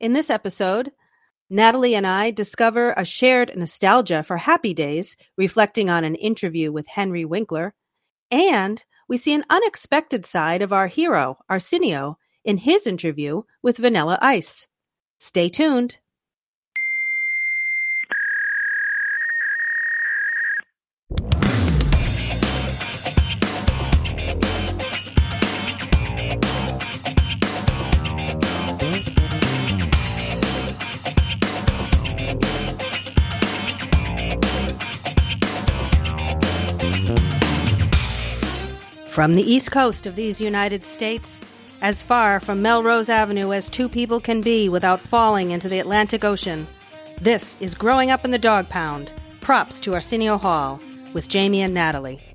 In this episode, Natalie and I discover a shared nostalgia for happy days, reflecting on an interview with Henry Winkler, and we see an unexpected side of our hero, Arsenio, in his interview with Vanilla Ice. Stay tuned. From the east coast of these United States, as far from Melrose Avenue as two people can be without falling into the Atlantic Ocean, this is Growing Up in the Dog Pound. Props to Arsenio Hall with Jamie and Natalie.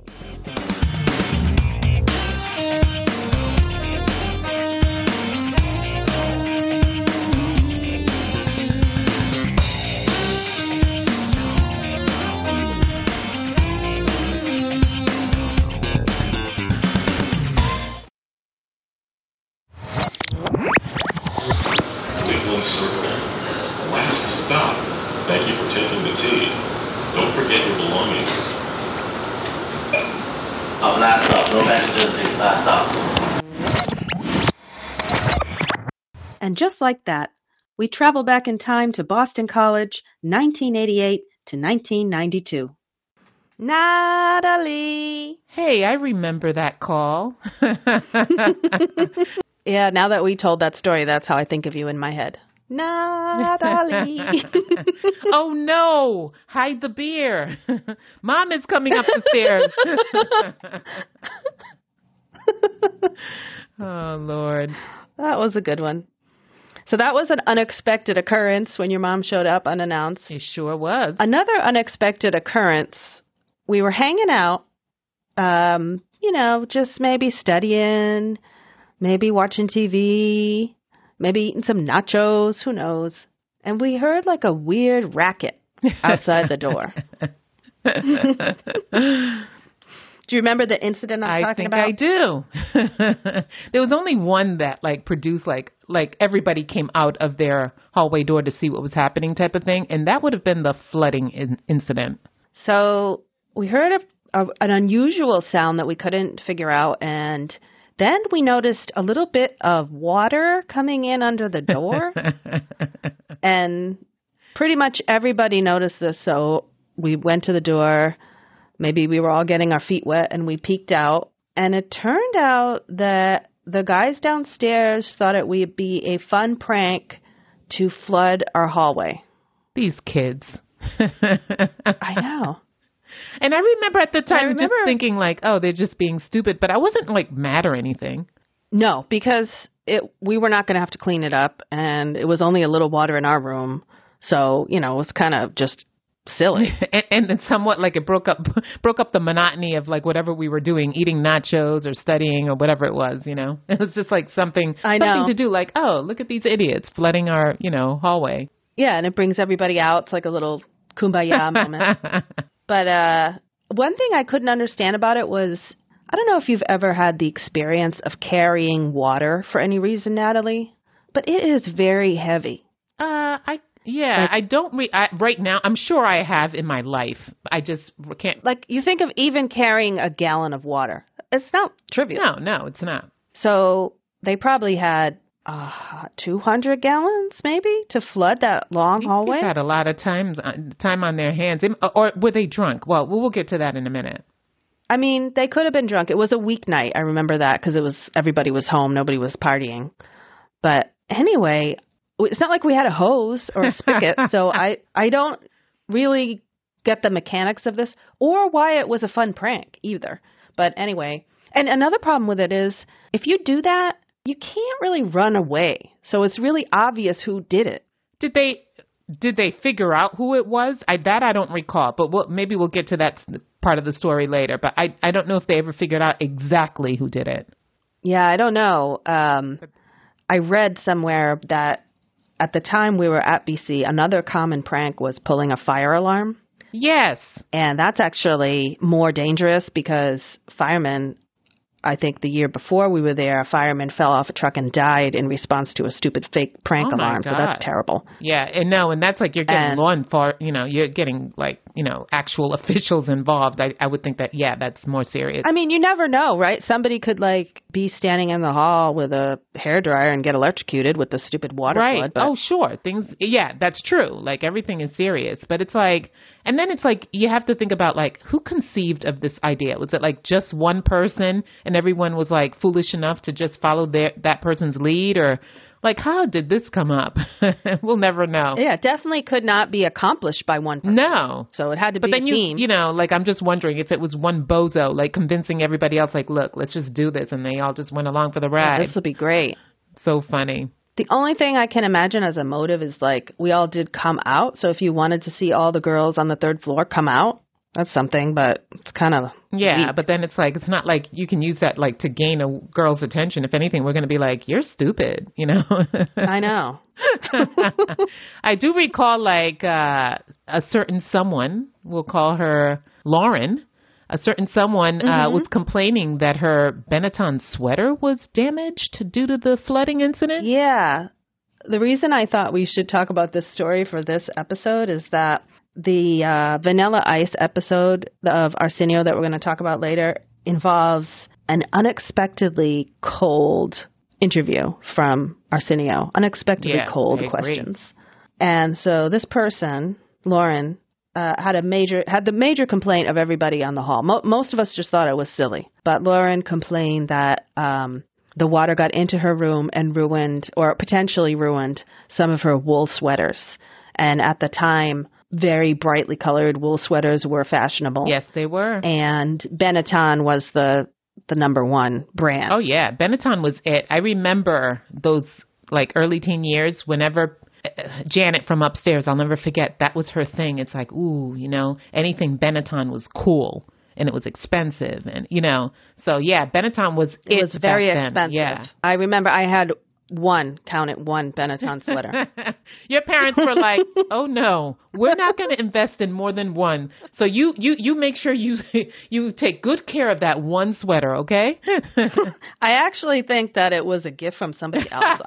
Like that, we travel back in time to Boston College, 1988 to 1992. Natalie. Hey, I remember that call. Yeah, now that we told that story, that's how I think of you in my head. Natalie. oh no! Hide the beer. Mom is coming up the stairs. oh Lord. that was a good one. So that was an unexpected occurrence when your mom showed up unannounced. It sure was. Another unexpected occurrence. We were hanging out, um, you know, just maybe studying, maybe watching TV, maybe eating some nachos, who knows. And we heard like a weird racket outside the door. Do you remember the incident I'm I talking think about? I do. there was only one that like produced like like everybody came out of their hallway door to see what was happening type of thing, and that would have been the flooding in- incident. So we heard a, a, an unusual sound that we couldn't figure out, and then we noticed a little bit of water coming in under the door, and pretty much everybody noticed this. So we went to the door. Maybe we were all getting our feet wet, and we peeked out, and it turned out that the guys downstairs thought it would be a fun prank to flood our hallway. These kids. I know. And I remember at the time just thinking like, oh, they're just being stupid, but I wasn't like mad or anything. No, because it we were not going to have to clean it up, and it was only a little water in our room, so you know it was kind of just silly. and, and it's somewhat like it broke up broke up the monotony of like whatever we were doing, eating nachos or studying or whatever it was. You know, it was just like something I something know. to do. Like, oh, look at these idiots flooding our you know hallway. yeah, and it brings everybody out. It's like a little kumbaya moment. But uh, one thing I couldn't understand about it was I don't know if you've ever had the experience of carrying water for any reason, Natalie, but it is very heavy. Uh, I yeah, Like- I don't re- I, right now. I'm sure I have in my life. I just can't. Like you think of even carrying a gallon of water. It's not trivial. No, no, it's not. So they probably had uh, 200 gallons, maybe, to flood that long hallway. Had a lot of times uh, time on their hands, or were they drunk? Well, we'll get to that in a minute. I mean, they could have been drunk. It was a weeknight. I remember that because it was everybody was home, nobody was partying. But anyway, it's not like we had a hose or a spigot, so I I don't really get the mechanics of this or why it was a fun prank either. But anyway, and another problem with it is if you do that, you can't really run away. So it's really obvious who did it. Did they did they figure out who it was? I that I don't recall, but we'll, maybe we'll get to that part of the story later. But I I don't know if they ever figured out exactly who did it. Yeah, I don't know. Um, I read somewhere that at the time we were at BC, another common prank was pulling a fire alarm. Yes. And that's actually more dangerous because firemen I think the year before we were there, a fireman fell off a truck and died in response to a stupid fake prank Oh, alarm. So that's terrible. Yeah, and no, and that's like you're getting And- law enfor you know, you're getting like, you know, actual officials involved. I, I would think that, yeah, that's more serious. I mean, you never know, right? Somebody could like be standing in the hall with a hair dryer and get electrocuted with the stupid water right. flood. Oh, sure. Things, yeah, that's true. Like everything is serious, but it's like, and then it's like you have to think about like who conceived of this idea. Was it like just one person, and everyone was like foolish enough to just follow their that person's lead, or like how did this come up? we'll never know. yeah, it definitely could not be accomplished by one person. No. So it had to But be then a you, team. you know, like I'm just wondering if it was one bozo, like convincing everybody else, like, look, let's just do this, and they all just went along for the oh, ride. this will be great. so funny. The only thing I can imagine as a motive is like we all did come out. So if you wanted to see all the girls on the third floor come out, that's something. But it's kind of Yeah, weak. but then it's like it's not like you can use that like to gain a girl's attention. If anything, we're going to be like, you're stupid, you know. I know. I do recall like uh, a certain someone, we'll call her Lauren. A certain someone uh, was complaining that her Benetton sweater was damaged due to the flooding incident. Yeah. The reason I thought we should talk about this story for this episode is that the uh, Vanilla Ice episode of Arsenio that we're going to talk about later involves an unexpectedly cold interview from Arsenio. Unexpectedly Yeah, cold questions. And so this person, Lauren, uh, had a major had the major complaint of everybody on the hall. Mo- most of us just thought it was silly, but Lauren complained that um, the water got into her room and ruined, or potentially ruined, some of her wool sweaters. And at the time, very brightly colored wool sweaters were fashionable. Yes, they were. And Benetton was the the number one brand. Oh yeah, Benetton was it. I remember those like early teen years. Whenever Janet from upstairs, I'll never forget. That was her thing. It's like, ooh, you know, anything Benetton was cool and it was expensive, and you know, so yeah, Benetton was it was back very expensive. Yeah, I remember I had one, count it, one Benetton sweater. your parents were like, "Oh no, we're not going to invest in more than one. So you you you make sure you you take good care of that one sweater, okay?" I actually think that it was a gift from somebody else.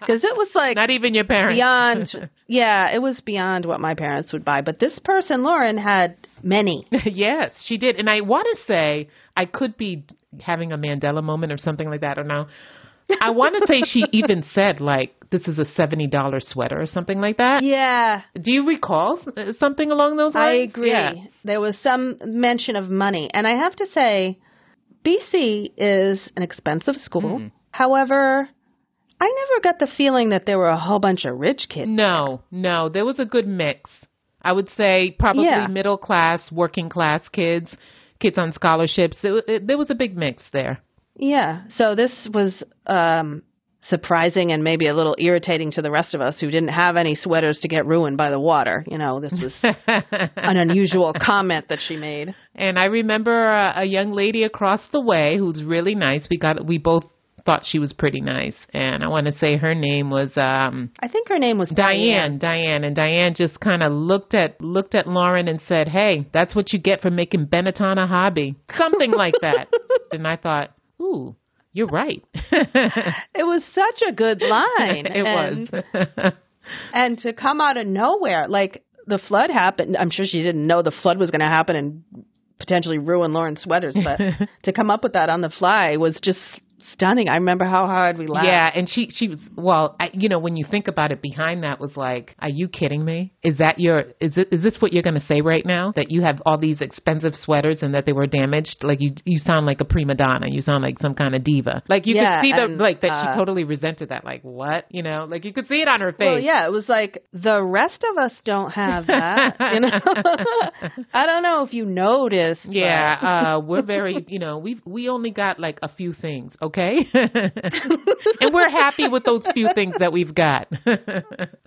Because it was like not even your parents. beyond, yeah, it was beyond what my parents would buy. But this person, Lauren, had many. yes, she did. And I want to say I could be having a Mandela moment or something like that. I don't know. I want to say she even said like this is a seventy dollar sweater or something like that. Yeah, Do you recall uh, something along those lines? I agree. Yeah. There was some mention of money. And I have to say, BC is an expensive school. Mm-hmm. However, I never got the feeling that there were a whole bunch of rich kids. No, no, there was a good mix. I would say probably Yeah. middle class, working class kids, kids on scholarships. It, it, there was a big mix there. Yeah. So this was um, surprising and maybe a little irritating to the rest of us who didn't have any sweaters to get ruined by the water. You know, this was an unusual comment that she made. And I remember a, a young lady across the way who's really nice. We got we both thought she was pretty nice, and I want to say her name was um I think her name was Diane. Diane, and Diane just kind of looked at looked at Lauren and said, "Hey, that's what you get for making Benetton a hobby." Something like that. and I thought, "Ooh, you're right." It was such a good line. it and, was. and to come out of nowhere, like the flood happened. I'm sure she didn't know the flood was going to happen and potentially ruin Lauren's sweaters, but to come up with that on the fly was just stunning. I remember how hard we laughed. Yeah, and she she was well, I, you know, when you think about it, behind that was like, "Are you kidding me? Is that your is it is this what you're going to say right now? That you have all these expensive sweaters and that they were damaged? Like you you sound like a prima donna. You sound like some kind of diva. Like you Yeah, could see the and, like that uh, she totally resented that. Like what? You know, like you could see it on her face. Well, yeah, it was like the rest of us don't have that. you know, I don't know if you noticed. but- Yeah, uh, we're very, you know, we we only got like a few things, okay, and we're happy with those few things that we've got.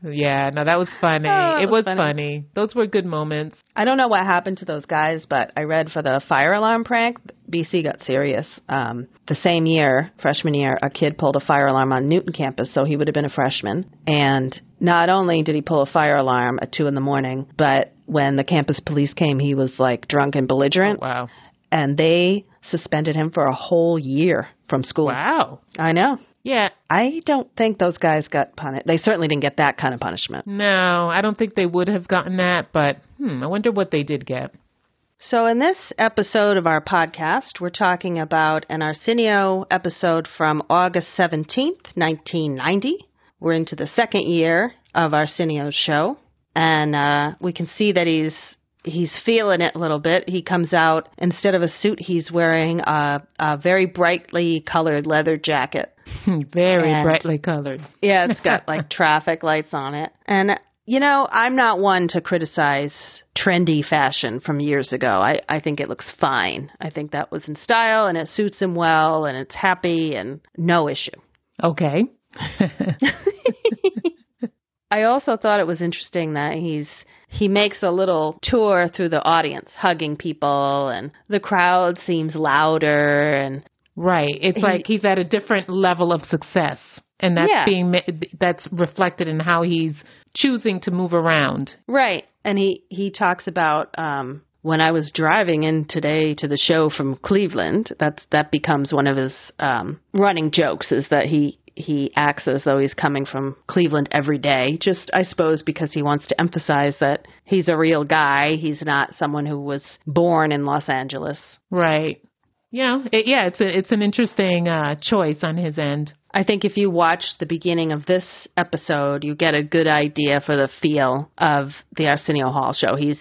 yeah, no, that was funny. Oh, it was was funny. funny. Those were good moments. I don't know what happened to those guys, but I read for the fire alarm prank, BC got serious. Um, the same year, freshman year, a kid pulled a fire alarm on Newton campus, so he would have been a freshman. And not only did he pull a fire alarm at two in the morning, but when the campus police came, he was like drunk and belligerent. Wow. and they suspended him for a whole year from school. Wow. I know. Yeah. I don't think those guys got punished. They certainly didn't get that kind of punishment. No, I don't think they would have gotten that, but hmm, I wonder what they did get. So, in this episode of our podcast, we're talking about an Arsenio episode from August 17th, 1990. We're into the second year of Arsenio's show, and uh, we can see that he's he's feeling it a little bit. He comes out instead of a suit, he's wearing a, a very brightly colored leather jacket. Very And- brightly colored. Yeah, it's got like traffic lights on it. And you know, I'm not one to criticize trendy fashion from years ago. I I think it looks fine. I think that was in style and it suits him well and it's happy and no issue. Okay. I also thought it was interesting that he's he makes a little tour through the audience, hugging people, and the crowd seems louder. And right. It's He- like he's at a different level of success, and that's Yeah. being that's reflected in how he's choosing to move around. right, and he he talks about um, when I was driving in today to the show from Cleveland. That's that becomes one of his um, running jokes is that he. He acts as though he's coming from Cleveland every day, just I suppose because he wants to emphasize that he's a real guy. He's not someone who was born in Los Angeles. Right. Know, it, yeah, it's a, it's an interesting uh, choice on his end. I think if you watch the beginning of this episode, you get a good idea for the feel of the Arsenio Hall show. He's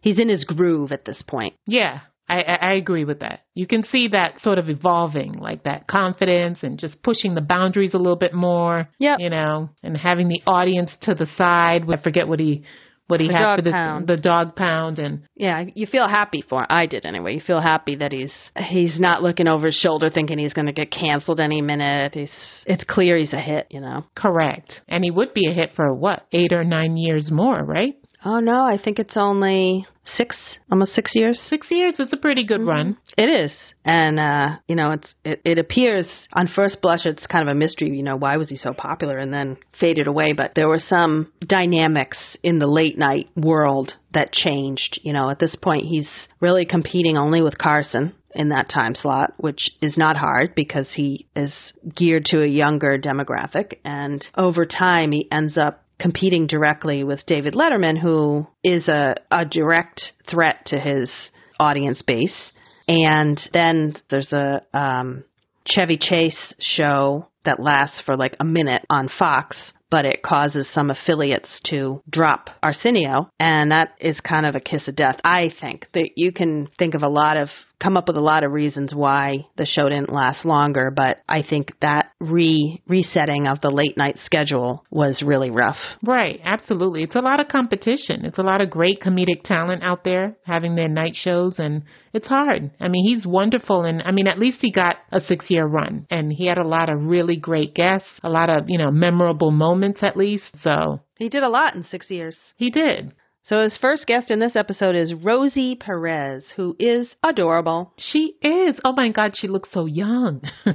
he's in his groove at this point. Yeah, I, I agree with that. You can see that sort of evolving, like that confidence and just pushing the boundaries a little bit more. Yeah. You know, and having the audience to the side. I forget what he what he The had dog for this pound. the dog pound and Yeah, you feel happy for him. I did anyway. You feel happy that he's he's not looking over his shoulder thinking he's going to get canceled any minute. He's it's clear he's a hit, you know. correct. And he would be a hit for what eight or nine years more, right? Oh no, I think it's only 6 almost 6 years. Six years is a pretty good run. It is, and uh, you know, it's it, it appears on first blush it's kind of a mystery. You know, why was he so popular and then faded away? But there were some dynamics in the late night world that changed. You know, at this point he's really competing only with Carson in that time slot, which is not hard because he is geared to a younger demographic, and over time he ends up competing directly with David Letterman, who is a, a direct threat to his audience base. And then there's a um, Chevy Chase show that lasts for like a minute on Fox, but it causes some affiliates to drop Arsenio. And that is kind of a kiss of death. I think that you can think of a lot of, come up with a lot of reasons why the show didn't last longer, but I think that re resetting of the late night schedule was really rough. Right, absolutely. It's a lot of competition. It's a lot of great comedic talent out there having their night shows and it's hard. I mean, he's wonderful and I mean, at least he got a 6-year run and he had a lot of really great guests, a lot of, you know, memorable moments at least. So, He did a lot in six years. he did. So his first guest in this episode is Rosie Perez, who is adorable. She is. Oh my god, she looks so young.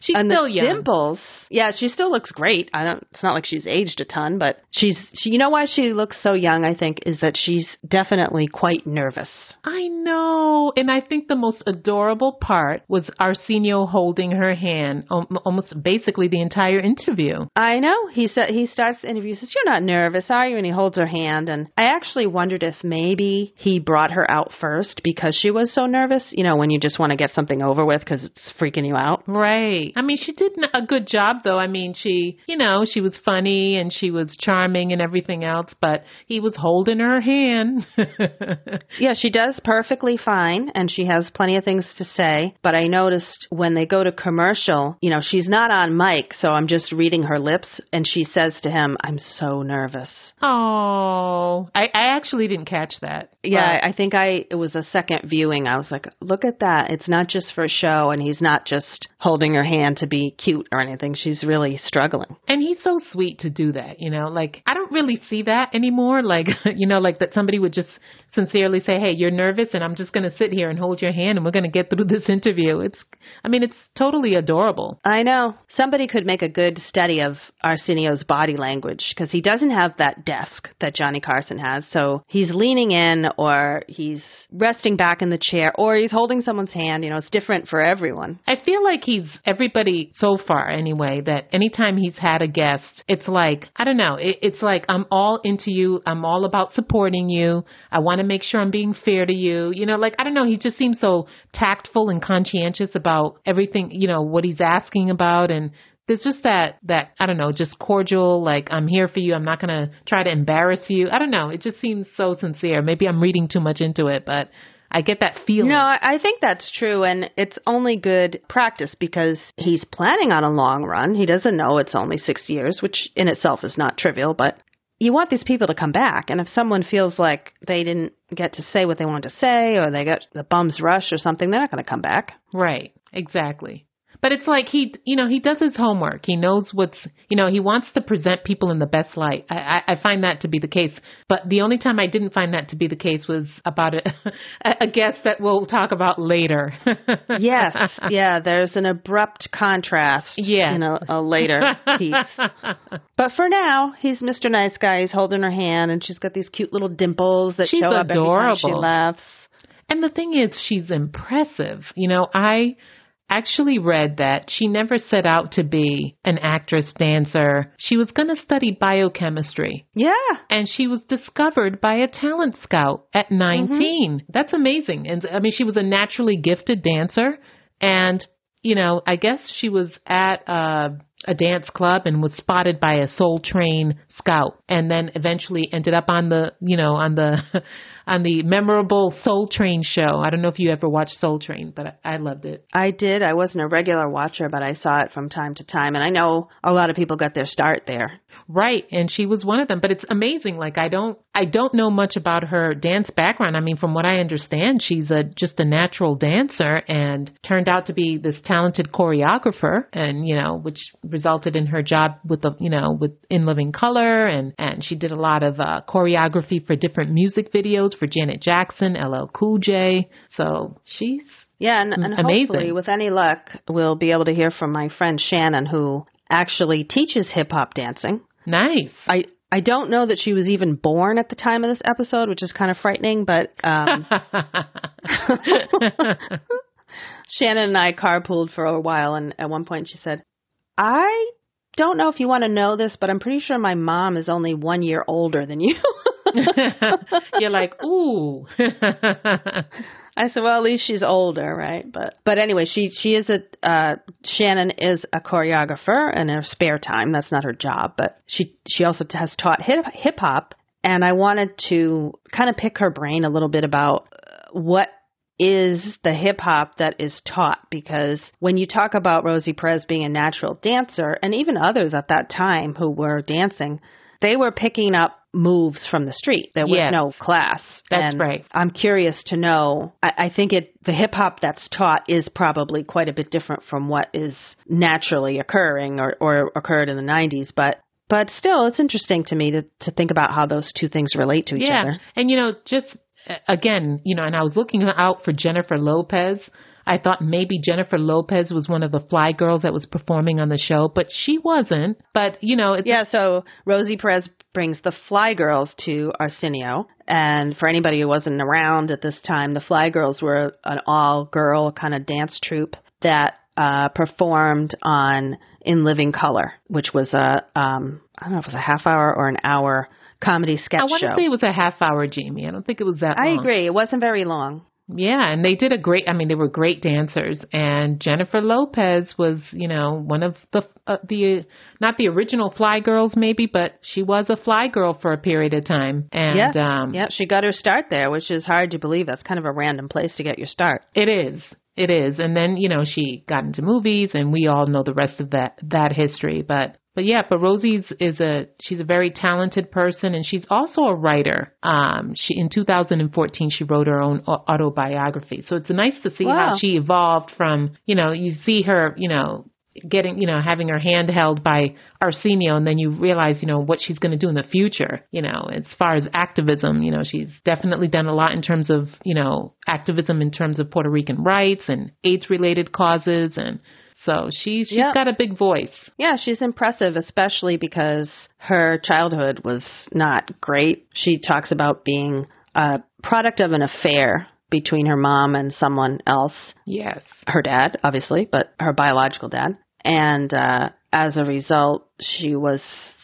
she's and still the young. dimples. Yeah, she still looks great. I don't it's not like she's aged a ton, but she's she you know why she looks so young, I think, is that she's definitely quite nervous. I know. And I think the most adorable part was Arsenio holding her hand almost basically the entire interview. I know. He said he starts the interview, says, You're not nervous, are you? And he holds her hand and I actually wondered if maybe he brought her out first because she was so nervous, you know, when you just want to get something over with because it's freaking you out. Right. I mean, she did a good job, though. I mean, she, you know, she was funny and she was charming and everything else, but he was holding her hand. Yeah, she does perfectly fine, and she has plenty of things to say. But I noticed when they go to commercial, you know, she's not on mic, so I'm just reading her lips, and she says to him, I'm so nervous. oh, I, I actually didn't catch that. Yeah, I think I, it was a second viewing. I was like, look at that. It's not just for a show, and he's not just holding her hand to be cute or anything. She's really struggling. And he's so sweet to do that, you know. Like I don't really see that anymore. Like you know, like that somebody would just sincerely say, "Hey, you're nervous, and I'm just going to sit here and hold your hand, and we're going to get through this interview." It's, I mean, it's totally adorable. I know. Somebody could make a good study of Arsenio's body language because he doesn't have that desk that Johnny Carson Carson has. So he's leaning in or he's resting back in the chair or he's holding someone's hand. You know, it's different for everyone. I feel like he's everybody so far anyway that anytime he's had a guest, it's like, I don't know, it, it's like I'm all into you. I'm all about supporting you. I want to make sure I'm being fair to you. You know, like, I don't know, he just seems so tactful and conscientious about everything, you know, what he's asking about and there's just that that I don't know, just cordial, like I'm here for you. I'm not gonna try to embarrass you. I don't know. It just seems so sincere. Maybe I'm reading too much into it, but I get that feeling. No, I I think that's true, and it's only good practice because he's planning on a long run. He doesn't know it's only six years, which in itself is not trivial, but you want these people to come back. And if someone feels like they didn't get to say what they wanted to say, or they got the bum's rush or something, they're not going to come back. Right. Exactly. But it's like he, you know, he does his homework. He knows what's, you know, he wants to present people in the best light. I, I, I find that to be the case. But the only time I didn't find that to be the case was about a, a guest that we'll talk about later. yes, yeah. There's an abrupt contrast Yes. in a, a later piece. But for now, he's Mr. Nice Guy. He's holding her hand, and she's got these cute little dimples that She's show up every time she laughs. And the thing is, she's impressive. You know, I actually read that she never set out to be an actress dancer. She was going to study biochemistry. Yeah, And she was discovered by a talent scout at 19. That's amazing. And I mean, she was a naturally gifted dancer. And, you know, I guess she was at uh, a dance club and was spotted by a Soul Train scout and then eventually ended up on the, you know, on the, on the memorable Soul Train show. I don't know if you ever watched Soul Train, but I, loved it. I did. I wasn't a regular watcher, but I saw it from time to time, and I know a lot of people got their start there. Right, and she was one of them. But it's amazing. Like I don't, I don't know much about her dance background. I mean, from what I understand, she's a just a natural dancer, and turned out to be this talented choreographer, and you know, which resulted in her job with the, you know, with In Living Color, and and she did a lot of uh, choreography for different music videos for Janet Jackson, LL Cool J. So she's Yeah, and, and Amazing. hopefully, with any luck, we'll be able to hear from my friend Shannon, who actually teaches hip hop dancing. nice. I I don't know that she was even born at the time of this episode, which is kind of frightening. But um, Shannon and I carpooled for a while, and at one point she said, "I don't know if you want to know this, but I'm pretty sure my mom is only one year older than you." You're like, ooh. I said, well, at least she's older, right? But but anyway, she she is a uh, Shannon is a choreographer in her spare time. That's not her job, but she she also has taught hip hop, and I wanted to kind of pick her brain a little bit about uh, what is the hip hop that is taught because when you talk about Rosie Perez being a natural dancer and even others at that time who were dancing, they were picking up moves from the street. There was Yes. no class. That's And right. I'm curious to know. I, I think it the hip hop that's taught is probably quite a bit different from what is naturally occurring or, or occurred in the 90s, but but still, it's interesting to me to to think about how those two things relate to each other. yeah. other. And you know, just again, you know, and I was looking out for Jennifer Lopez. I thought maybe Jennifer Lopez was one of the fly girls that was performing on the show, but she wasn't. But you know, Yeah, so Rosie Perez brings the Fly Girls to Arsenio. And for anybody who wasn't around at this time, the Fly Girls were an all girl kind of dance troupe that uh, performed on In Living Color, which was a, um, I don't know if it was a half hour or an hour comedy sketch I want to say it was a half hour, Jamie. I don't think it was that I long. agree. It wasn't very long. Yeah, and they did a great. I mean, they were great dancers, and Jennifer Lopez was, you know, one of the uh, the not the original Fly Girls, maybe, but she was a Fly Girl for a period of time, and yeah. um, yeah, she got her start there, which is hard to believe. That's kind of a random place to get your start. It is. It is. And then, you know, she got into movies and we all know the rest of that that history. But but yeah, but Rosie's is a she's a very talented person and she's also a writer. Um she in 2014 she wrote her own autobiography. So it's nice to see Wow. how she evolved from, you know, you see her, you know, getting, you know, having her hand held by Arsenio and then you realize, you know, what she's going to do in the future, you know, as far as activism, you know, she's definitely done a lot in terms of, you know, activism in terms of Puerto Rican rights and AIDS related causes and So she she's Yep. got a big voice. Yeah, she's impressive, especially because her childhood was not great. She talks about being a product of an affair between her mom and someone else, Yes. her dad, obviously, but her biological dad. And uh, as a result, she was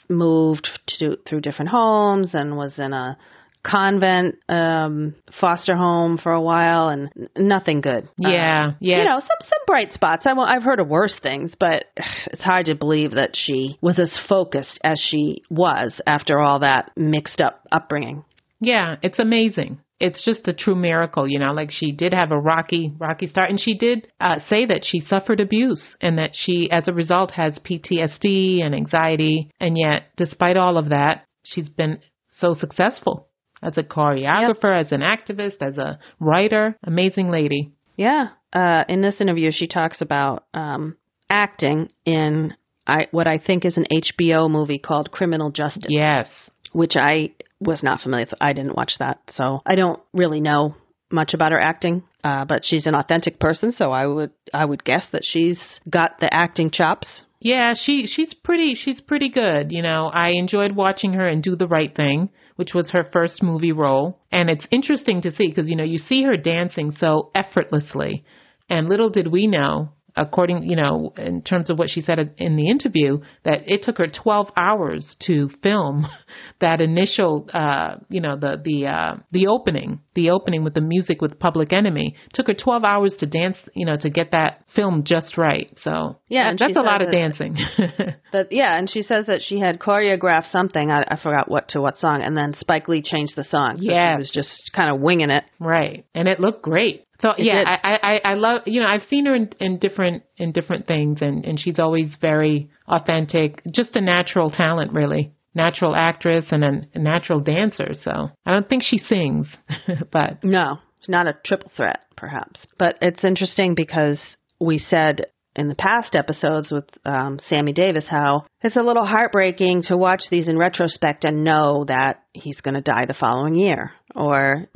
moved to through different homes and was in a convent um foster home for a while and nothing good Yeah. Uh, yeah. you know some some bright spots I, i've heard of worse things but it's hard to believe that she was as focused as she was after all that mixed up upbringing Yeah, it's amazing. It's just a true miracle, you know. Like she did have a rocky, rocky start, and she did uh, say that she suffered abuse, and that she, as a result, has PTSD and anxiety. And yet, despite all of that, she's been so successful as a choreographer, as an activist, as a writer. Amazing lady. Yeah. Uh, in this interview, she talks about um, acting in I, what I think is an HBO movie called Criminal Justice, Yes. which I was not familiar with. I didn't watch that, so I don't really know much about her acting. Uh, but she's an authentic person, so I would I would guess that she's got the acting chops. Yeah, she she's pretty she's pretty good. You know, I enjoyed watching her and Do the Right Thing, which was her first movie role, and it's interesting to see because you know you see her dancing so effortlessly, and little did we know, according you know in terms of what she said in the interview, that it took her 12 hours to film that initial uh you know the the uh the opening the opening with the music with Public Enemy took her 12 hours to dance you know to get that film just right so Yeah, that's a lot of that- dancing. That yeah, and she says that she had choreographed something. I, I forgot what to what song, and then Spike Lee changed the song. So Yes. she was just kind of winging it. right. And it looked great. So yeah. I, I, I love you know, I've seen her in, in different in different things and, and she's always very authentic, just a natural talent really. Natural actress and a, a natural dancer, so I don't think she sings, but No, it's not a triple threat, perhaps. But it's interesting because we said in the past episodes with um, Sammy Davis how it's a little heartbreaking to watch these in retrospect and know that he's going to die the following year. Or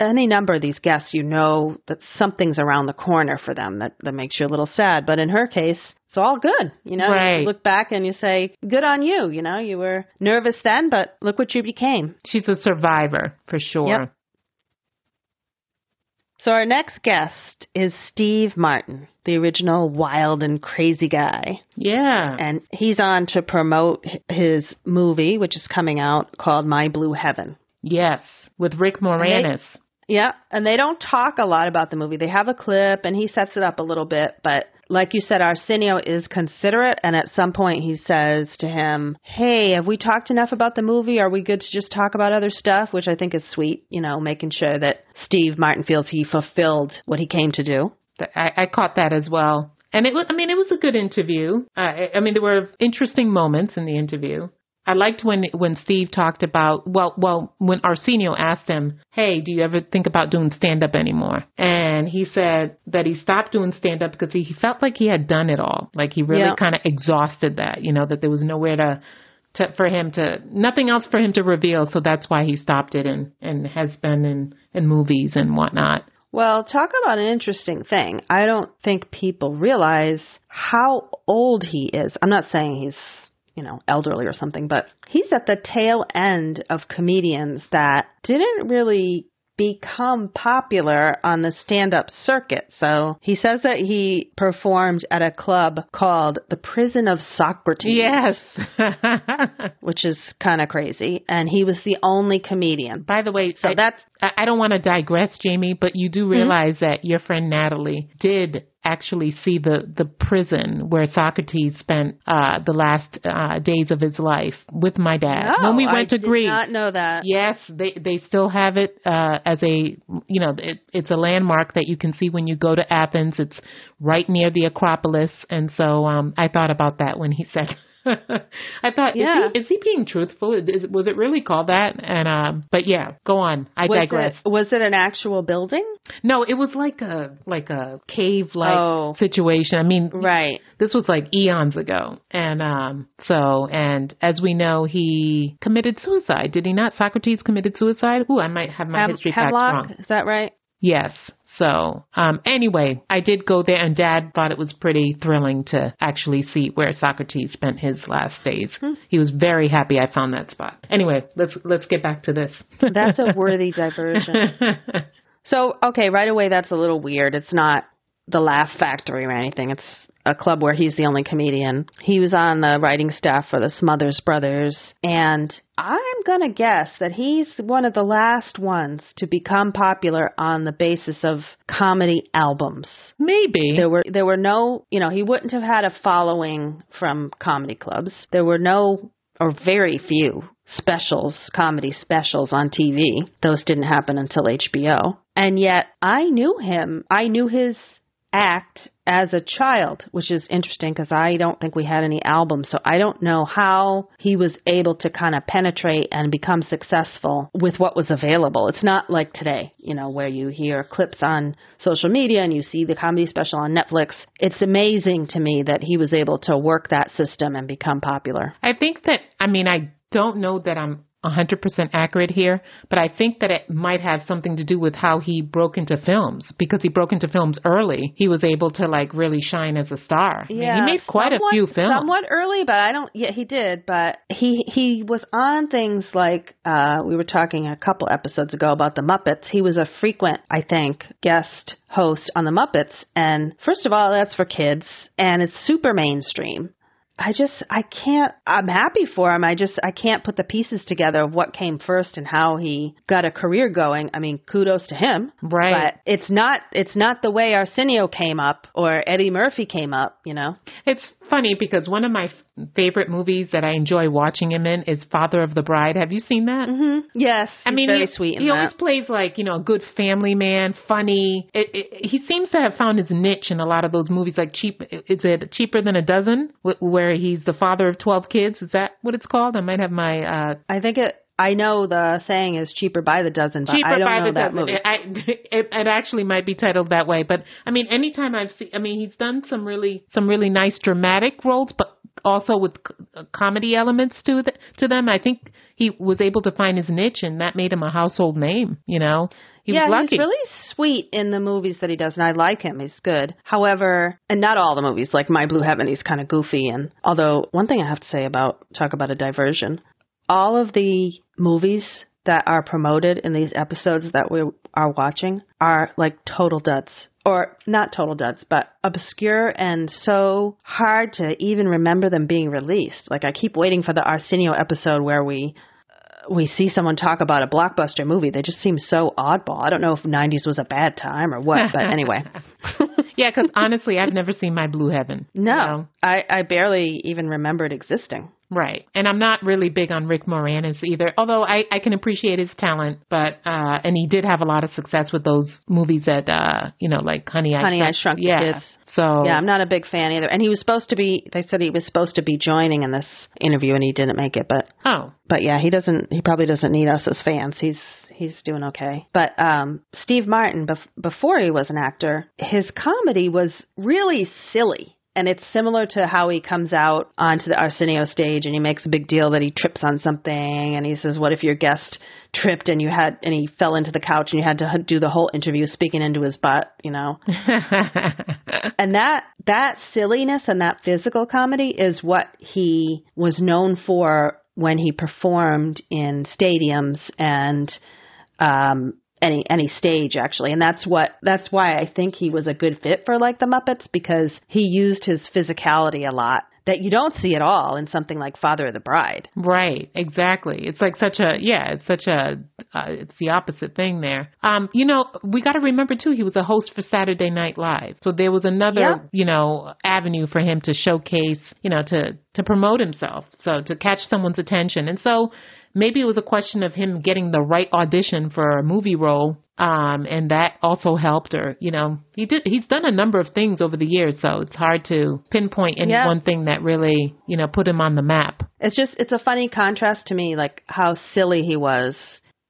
any number of these guests, you know that something's around the corner for them that, that makes you a little sad. But in her case, it's all good. You know, Right. you look back and you say, good on you. You know, you were nervous then, but look what you became. she's a survivor for sure. Yep. So our next guest is Steve Martin, the original wild and crazy guy. Yeah. And he's on to promote his movie, which is coming out called My Blue Heaven. Yes. With Rick Moranis. Yeah, and they don't talk a lot about the movie. They have a clip and he sets it up a little bit, but like you said, Arsenio is considerate and at some point he says to him, Hey, have we talked enough about the movie? Are we good to just talk about other stuff? Which I think is sweet, you know, making sure that Steve Martin feels he fulfilled what he came to do. I, I caught that as well. And it was, I mean, it was a good interview. Uh, I, I mean, there were interesting moments in the interview. I liked when when Steve talked about well, well, when Arsenio asked him, "Hey, do you ever think about doing stand up anymore?" And he said that he stopped doing stand up because he, he felt like he had done it all. Like he really Yeah. kind of exhausted that, you know, that there was nowhere to to for him to nothing else for him to reveal. So that's why he stopped it and and has been in in movies and whatnot. Well, talk about an interesting thing. I don't think people realize how old he is. I'm not saying he's, you know, elderly or something, but he's at the tail end of comedians that didn't really become popular on the stand up circuit. So he says that he performed at a club called the Prison of Socrates. Yes. Which is kind of crazy. And he was the only comedian. By the way, So I, that's I I don't want to digress, Jamie, but you do mm-hmm. realize that your friend Natalie did actually see the the prison where Socrates spent uh the last uh days of his life with my dad no, when we went I to did Greece. not know that. Yes, they they still have it uh, as a you know it, it's a landmark that you can see when you go to Athens. It's right near the Acropolis, and so um, I thought about that when he said. I thought, Yeah. is, he, is he being truthful? Is, was it really called that? And um, but yeah, go on. I was digress. It, was it an actual building? No, it was like a like a cave like Oh. situation. I mean, Right. this was like eons ago. And um so and as we know he committed suicide. Did he not? Socrates committed suicide? Ooh, I might have my Hem- history facts wrong. is that right? Yes. So, um, anyway, I did go there, and Dad thought it was pretty thrilling to actually see where Socrates spent his last days. He was very happy I found that spot. Anyway, let's let's get back to this. That's a worthy diversion. So, okay, right away, that's a little weird. It's not the Laugh Factory or anything. It's a club where he's the only comedian. He was on the writing staff for the Smothers Brothers, and I'm gonna guess that he's one of the last ones to become popular on the basis of comedy albums. Maybe. There were there were no, you know, he wouldn't have had a following from comedy clubs. There were no or very few specials, comedy specials on TV. Those didn't happen until HBO. And yet I knew him. I knew his act as a child, which is interesting because I don't think we had any albums. So I don't know how he was able to kind of penetrate and become successful with what was available. It's not like today, you know, where you hear clips on social media and you see the comedy special on Netflix. It's amazing to me that he was able to work that system and become popular. I think that, I mean, I don't know that I'm 100% accurate here, but I think that it might have something to do with how he broke into films because he broke into films early. He was able to like really shine as a star. I mean, he made quite somewhat, a few films. Somewhat early, but I don't. Yeah, he did, but he he was on things like uh we were talking a couple episodes ago about the Muppets. He was a frequent, I think, guest host on the Muppets, and first of all, that's for kids, and it's super mainstream. I just I can't I'm happy for him. I just I can't put the pieces together of what came first and how he got a career going. I mean, kudos to him. Right. But it's not it's not the way Arsenio came up or Eddie Murphy came up, you know. It's funny because one of my f- favorite movies that I enjoy watching him in is Father of the Bride. Have you seen that? Mm-hmm. Yes. I he's mean, very he, sweet he that. always plays like you know a good family man, funny. It, it, he seems to have found his niche in a lot of those movies. Like cheap, is it cheaper than a dozen? Wh- Where he's the father of twelve kids. Is that what it's called? I might have my uh, I think it I know the saying is cheaper by the dozen, but cheaper I don't by know the that dozen. movie. It, I, it, it actually might be titled that way, but I mean, anytime I've seen, I mean, he's done some really some really nice dramatic roles, but also with c- uh, comedy elements to the, to them. I think he was able to find his niche, and that made him a household name. You know, he yeah, was lucky. he's really sweet in the movies that he does, and I like him. He's good. However, and not all the movies, like My Blue Heaven, he's kind of goofy. And although one thing I have to say about talk about a diversion, all of the movies that are promoted in these episodes that we are watching are like total duds. Or not total duds, but obscure and so hard to even remember them being released. Like I keep waiting for the Arsenio episode where we we see someone talk about a blockbuster movie. They just seem so oddball. I don't know if 90s was a bad time or what, but anyway. yeah, because honestly, I've never seen My Blue Heaven. No, you know? I, I barely even remember it existing. Right. And I'm not really big on Rick Moranis either, although I, I can appreciate his talent, but, uh, and he did have a lot of success with those movies that, uh, you know, like Honey, I Honey, I Shrunk, Shrunk the yeah. Kids. So, Yeah, I'm not a big fan either. And he was supposed to be, they said he was supposed to be joining in this interview and he didn't make it, but oh, but yeah, he doesn't. He probably doesn't need us as fans. He's he's doing okay. But um, Steve Martin, bef- before he was an actor, his comedy was really silly. And it's similar to how he comes out onto the Arsenio stage and he makes a big deal that he trips on something and he says, "What if your guest tripped and you had and he fell into the couch and you had to do the whole interview speaking into his butt?" You know. and that that silliness and that physical comedy is what he was known for when he performed in stadiums and um any any stage actually and that's what that's why I think he was a good fit for like the Muppets because he used his physicality a lot that you don't see at all in something like Father of the Bride. Right, exactly. It's like such a yeah, it's such a uh, it's the opposite thing there. Um, you know, we got to remember too, he was a host for Saturday Night Live, so there was another Yeah. you know avenue for him to showcase, you know, to to promote himself, so to catch someone's attention, and so maybe it was a question of him getting the right audition for a movie role. Um, and that also helped or, you know, he did, he's done a number of things over the years, so it's hard to pinpoint any Yeah. one thing that really, you know, put him on the map. It's just it's a funny contrast to me like how silly he was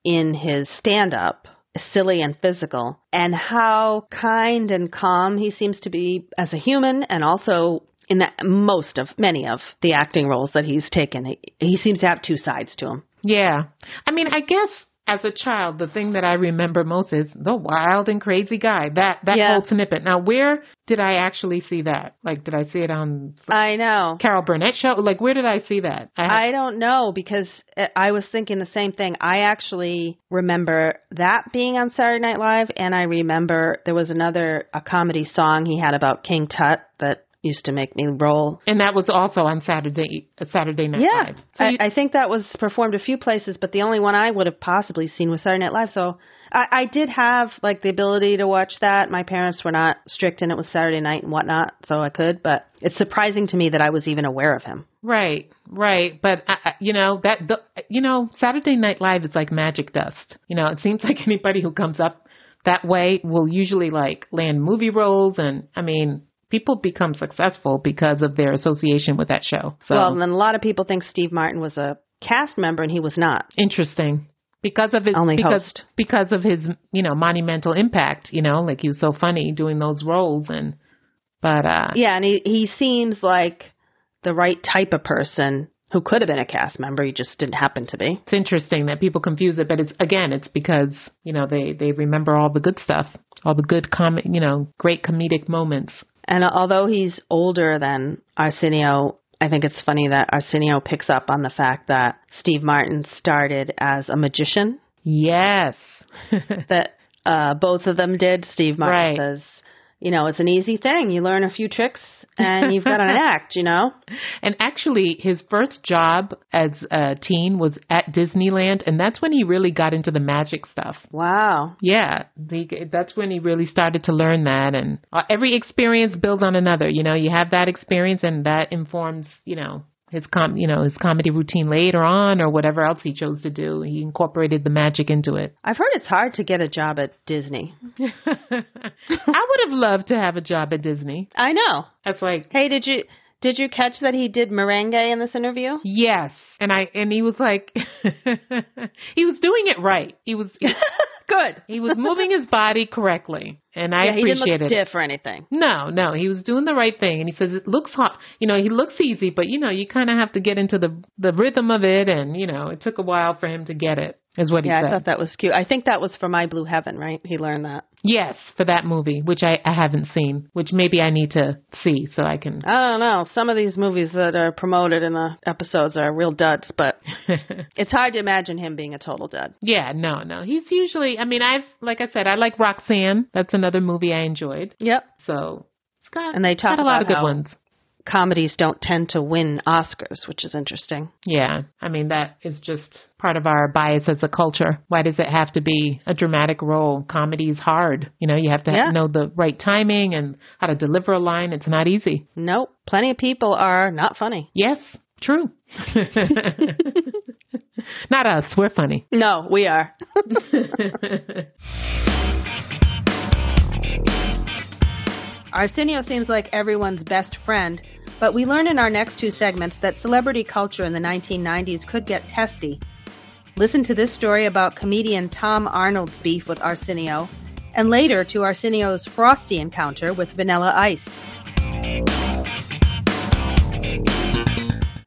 in his stand up, silly and physical, and how kind and calm he seems to be as a human and also in the, most of many of the acting roles that he's taken. He, he seems to have two sides to him. Yeah. I mean, I guess as a child, the thing that I remember most is the wild and crazy guy. That that Yeah. whole snippet. Now, where did I actually see that? Like, did I see it on I know. Carol Burnett show? Like, where did I see that? I, I don't know because I- I was thinking the same thing. I actually remember that being on Saturday Night Live, and I remember there was another a comedy song he had about King Tut that used to make me roll. and that was also on Saturday Saturday Night Yeah, Live. So I, you- I think that was performed a few places, but the only one I would have possibly seen was Saturday Night Live. So I, I did have like the ability to watch that. My parents were not strict, and it was Saturday night and whatnot, so I could. But it's surprising to me that I was even aware of him. Right, right. But I, I- you know that the, you know Saturday Night Live is like magic dust. You know, it seems like anybody who comes up that way will usually like land movie roles, and I mean, people become successful because of their association with that show. So Well, and then a lot of people think Steve Martin was a cast member, and he was not. interesting because of his Only because host. because of his you know monumental impact. You know, like he was so funny doing those roles, and but uh Yeah, and he he seems like the right type of person who could have been a cast member. He just didn't happen to be. it's interesting that people confuse it, but it's again, it's because you know they they remember all the good stuff, all the good com, you know, great comedic moments. And although he's older than Arsenio, I think it's funny that Arsenio picks up on the fact that Steve Martin started as a magician. Yes, That uh, both of them did. Steve Martin Right. says, you know, it's an easy thing. You learn a few tricks and you've got an act. You know. and actually, his first job as a teen was at Disneyland, and that's when he really got into the magic stuff. Wow. Yeah, the, that's when he really started to learn that, and uh, every experience builds on another. You know, you have that experience, and that informs, you know, his com, you know, his comedy routine later on, or whatever else he chose to do. He incorporated the magic into it. I've heard it's hard to get a job at Disney. I would have loved to have a job at Disney. I know. That's like Hey, did you did you catch that he did merengue in this interview? yes, and I and he was like, he was doing it right. He was Good. he was moving his body correctly, and I yeah, he didn't appreciated look stiff or anything. No, no, he was doing the right thing, and he says it looks hot. You know, he looks easy, but you know, you kind of have to get into the the rhythm of it, and you know, it took a while for him to get it. Is what he Yeah, I thought that was cute. I think that was for My Blue Heaven, right? He learned that. yes, for that movie, which I, I haven't seen, which maybe I need to see so I can. I don't know. Some of these movies that are promoted in the episodes are real duds, but it's hard to imagine him being a total dud. yeah, no, no, he's usually. I mean, I've like I said, I like Roxanne. That's another movie I enjoyed. Yep. So it's got And they talk got a lot of good ones. Comedies don't tend to win Oscars, which is interesting. Yeah, I mean that is just part of our bias as a culture. Why does it have to be a dramatic role? Comedy is hard. You know, you have to Yeah. know the right timing and how to deliver a line. It's not easy. Nope. Plenty of people are not funny. Yes, true. not us. We're funny. No, we are. Arsenio seems like everyone's best friend, but we learn in our next two segments that celebrity culture in the 1990s could get testy. Listen to this story about comedian Tom Arnold's beef with Arsenio, and later to Arsenio's frosty encounter with Vanilla Ice.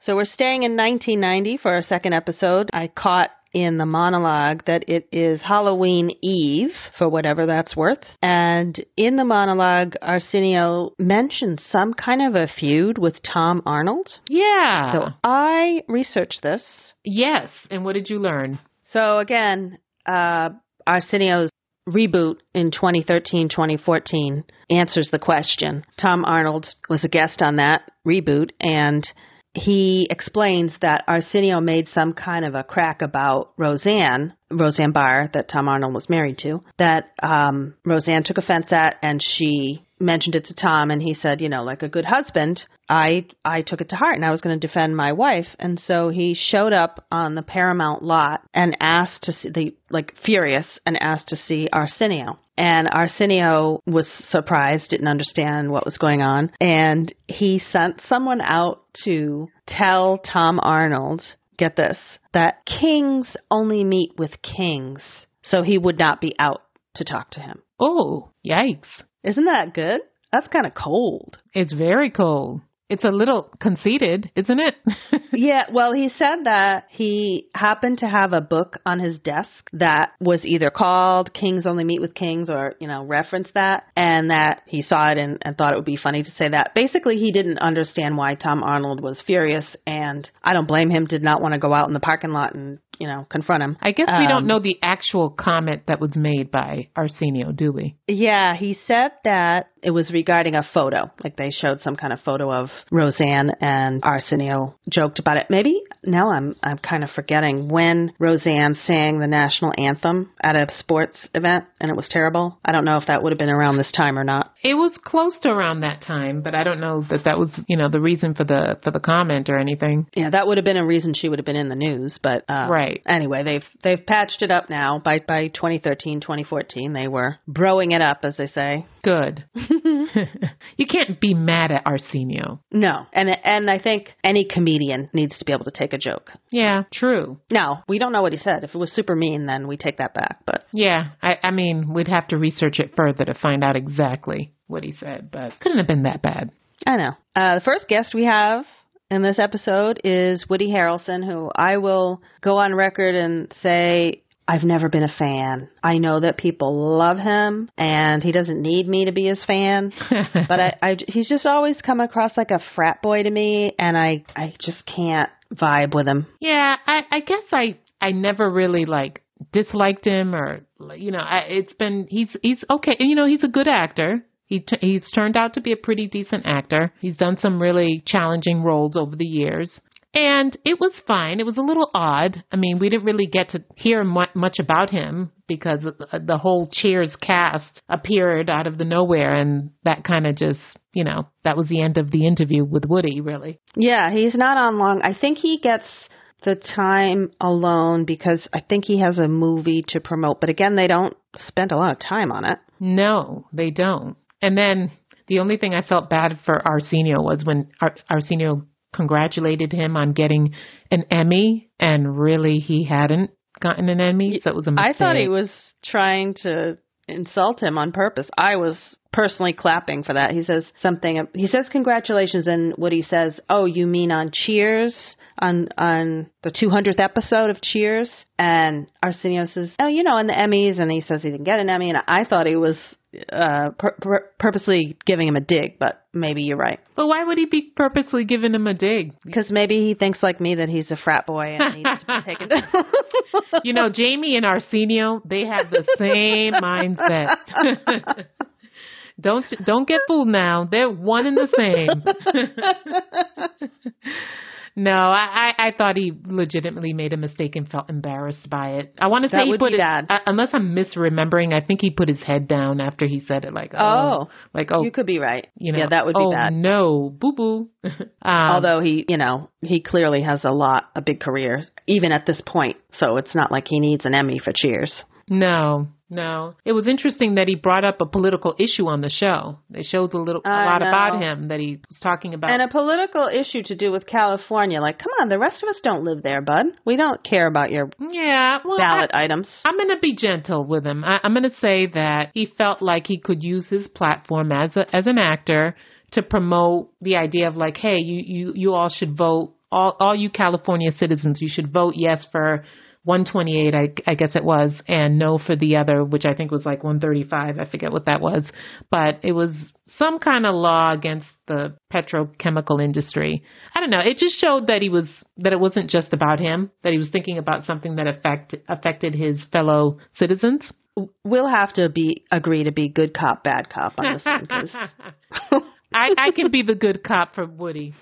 So we're staying in 1990 for our second episode. I caught in the monologue that it is Halloween Eve, for whatever that's worth. And in the monologue, Arsenio mentions some kind of a feud with Tom Arnold. Yeah. So I researched this. yes. And what did you learn? So again, uh, Arsenio's reboot in 2013 2014 answers the question. Tom Arnold was a guest on that reboot, and he explains that Arsenio made some kind of a crack about Roseanne, Roseanne Barr, that Tom Arnold was married to, that um, Roseanne took offense at, and she mentioned it to Tom, and he said, you know, like a good husband, I I took it to heart, and I was going to defend my wife, and so he showed up on the Paramount lot and asked to see the like furious and asked to see Arsenio. And Arsenio was surprised, didn't understand what was going on, and he sent someone out to tell Tom Arnold, get this, that kings only meet with kings, so he would not be out to talk to him. Oh, yikes. Isn't that good? That's kind of cold. It's very cold. It's a little conceited, isn't it? yeah, well, he said that he happened to have a book on his desk that was either called Kings Only Meet with Kings or, you know, referenced that, and that he saw it and, and thought it would be funny to say that. Basically, he didn't understand why Tom Arnold was furious, and I don't blame him, did not want to go out in the parking lot and you know, confront him. I guess we Um, don't know the actual comment that was made by Arsenio, do we? Yeah, he said that it was regarding a photo. Like they showed some kind of photo of Roseanne and Arsenio joked about it. Maybe now I'm I'm kind of forgetting when Roseanne sang the national anthem at a sports event and it was terrible. I don't know if that would have been around this time or not. It was close to around that time, but I don't know that that was, you know, the reason for the for the comment or anything. Yeah, that would have been a reason she would have been in the news, but uh, Right. Anyway, they've they've patched it up now. By by 2013, 2014, they were broing it up, as they say. Good. you can't be mad at Arsenio. No, and and I think any comedian needs to be able to take a joke. Yeah, true. Now we don't know what he said. If it was super mean, then we take that back. But Yeah, I, I mean, we'd have to research it further to find out exactly what he said, but couldn't have been that bad. I know. Uh, the first guest we have in this episode is Woody Harrelson, who I will go on record and say I've never been a fan. I know that people love him, and he doesn't need me to be his fan. but I, I, he's just always come across like a frat boy to me, and I, I just can't vibe with him. Yeah, I, I guess I I never really like disliked him or you know I, it's been he's he's okay you know he's a good actor he t- he's turned out to be a pretty decent actor he's done some really challenging roles over the years and it was fine it was a little odd i mean we didn't really get to hear mu- much about him because the- the whole cheers cast appeared out of the nowhere and that kind of just you know that was the end of the interview with woody really Yeah, he's not on long. I think he gets the time alone because I think he has a movie to promote. But again, they don't spend a lot of time on it. No, they don't. And then the only thing I felt bad for Arsenio was when Ar- Arsenio congratulated him on getting an Emmy, and really he hadn't gotten an Emmy, so it was a mistake. I thought he was trying to insult him on purpose. I was personally clapping for that. He says something. He says congratulations, and what he says, oh, you mean on Cheers on on the 200th episode of Cheers? And Arsenio says, oh, you know, on the Emmys, and he says he didn't get an Emmy, and I thought he was uh pur- pur- purposely giving him a dig, but maybe you're right. But why would he be purposely giving him a dig? Because maybe he thinks like me that he's a frat boy and needs to be taken down. You know, Jamie and Arsenio, they have the same mindset. don't don't get fooled now. They're one and the same. no, I, I I thought he legitimately made a mistake and felt embarrassed by it. I want to say That he put his, bad. uh, unless I'm misremembering. I think he put his head down after he said it. Like oh, Oh. like oh, you could be right. you know, yeah, that would be oh, bad. No, boo boo. um, Although he, you know, he clearly has a lot, a big career, even at this point. So it's not like he needs an Emmy for Cheers. No, no. It was interesting that he brought up a political issue on the show. It shows a little, a I lot know. about him that he was talking about. And a political issue to do with California. Like, come on, the rest of us don't live there, bud. We don't care about your yeah, well, ballot I, items. I'm going to be gentle with him. I, I'm going to say that he felt like he could use his platform as a, as an actor to promote the idea of like, hey, you you you all should vote. All all you California citizens, you should vote yes for 128, I, I guess it was, and no for the other, which I think was like 135. I forget what that was, but it was some kind of law against the petrochemical industry. I don't know. It just showed that he was that it wasn't just about him. That he was thinking about something that affect affected his fellow citizens. We'll have to be agree to be good cop, bad cop on this one. 'cause- I, I can be the good cop for Woody.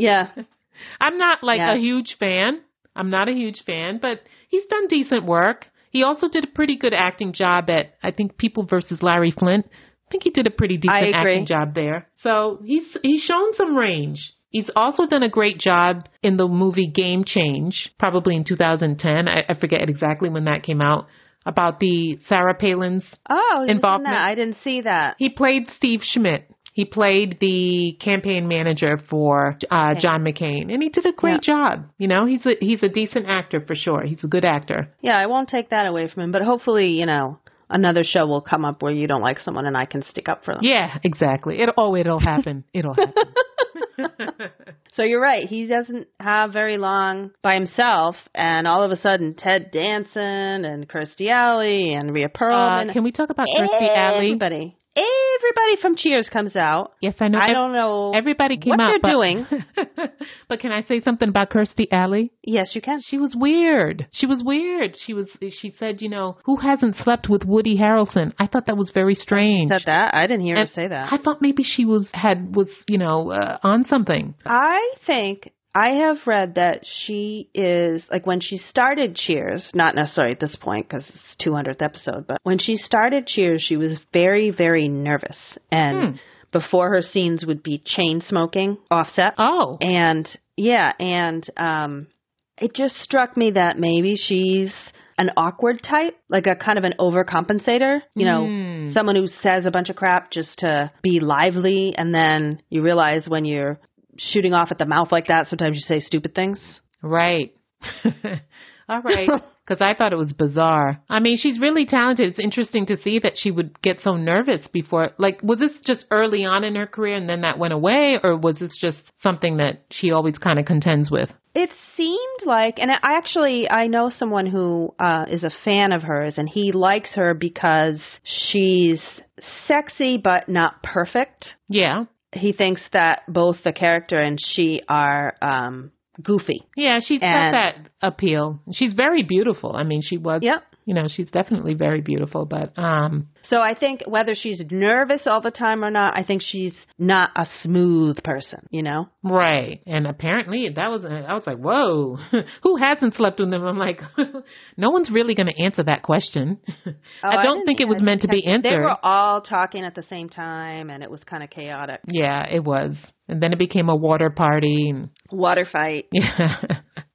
yeah, I'm not like Yeah. a huge fan. I'm not a huge fan, but he's done decent work. He also did a pretty good acting job at I think People versus Larry Flynt. I think he did a pretty decent acting job there. So he's he's shown some range. He's also done a great job in the movie Game Change, probably in 2010. I, I forget exactly when that came out. About the Sarah Palin's Oh, he was in Involvement. I didn't see that. he played Steve Schmidt. He played the campaign manager for uh, John McCain, and he did a great job. You know, he's a he's a decent actor for sure. He's a good actor. Yeah, I won't take that away from him, but hopefully, you know, another show will come up where you don't like someone and I can stick up for them. Yeah, exactly. It oh, it'll happen. It'll happen. So you're right. He doesn't have very long by himself, and all of a sudden, Ted Danson and Kirstie Alley and Rhea uh, Perlman, can we talk about Kirstie Alley? everybody, everybody from Cheers comes out. Yes, I know. I Ev- don't know Everybody came what out. they're but- doing. but can I say something about Kirstie Alley? Yes, you can. She was weird. She was weird. She was. She said, you know, who hasn't slept with Woody Harrelson? I thought that was very strange. Said that. I didn't hear And her say that. I thought maybe she was had was you know uh, on something. I think I have read that she is like when she started Cheers, not necessarily at this point because it's 200th episode, but when she started Cheers, she was very, very nervous. And before her scenes would be chain smoking offset. Oh, And yeah, and um it just struck me that maybe she's an awkward type, like a kind of an overcompensator, you know, Mm. someone who says a bunch of crap just to be lively and then you realize when you're shooting off at the mouth like that, sometimes you say stupid things. right. All right. Because I thought it was bizarre. I mean, she's really talented. It's interesting to see that she would get so nervous before. Like, was this just early on in her career and then that went away, or was this just something that she always kind of contends with? It seemed like, and I actually I know someone who uh, is a fan of hers, and he likes her because she's sexy but not perfect. Yeah. He thinks that both the character and she are um, goofy. Yeah, she's And- got that appeal. She's very beautiful. I mean, she was. Yep. You know, she's definitely very beautiful, but um, So I think whether she's nervous all the time or not, I think she's not a smooth person. You know. right. And apparently, that was. I was like, whoa, who hasn't slept with them? I'm like, no one's really going to answer that question. I don't didn't- think it was meant to be didn't- They were all talking at the same time, and it was kind of chaotic. Yeah, it was. And then it became a water party. And, Water fight. yeah.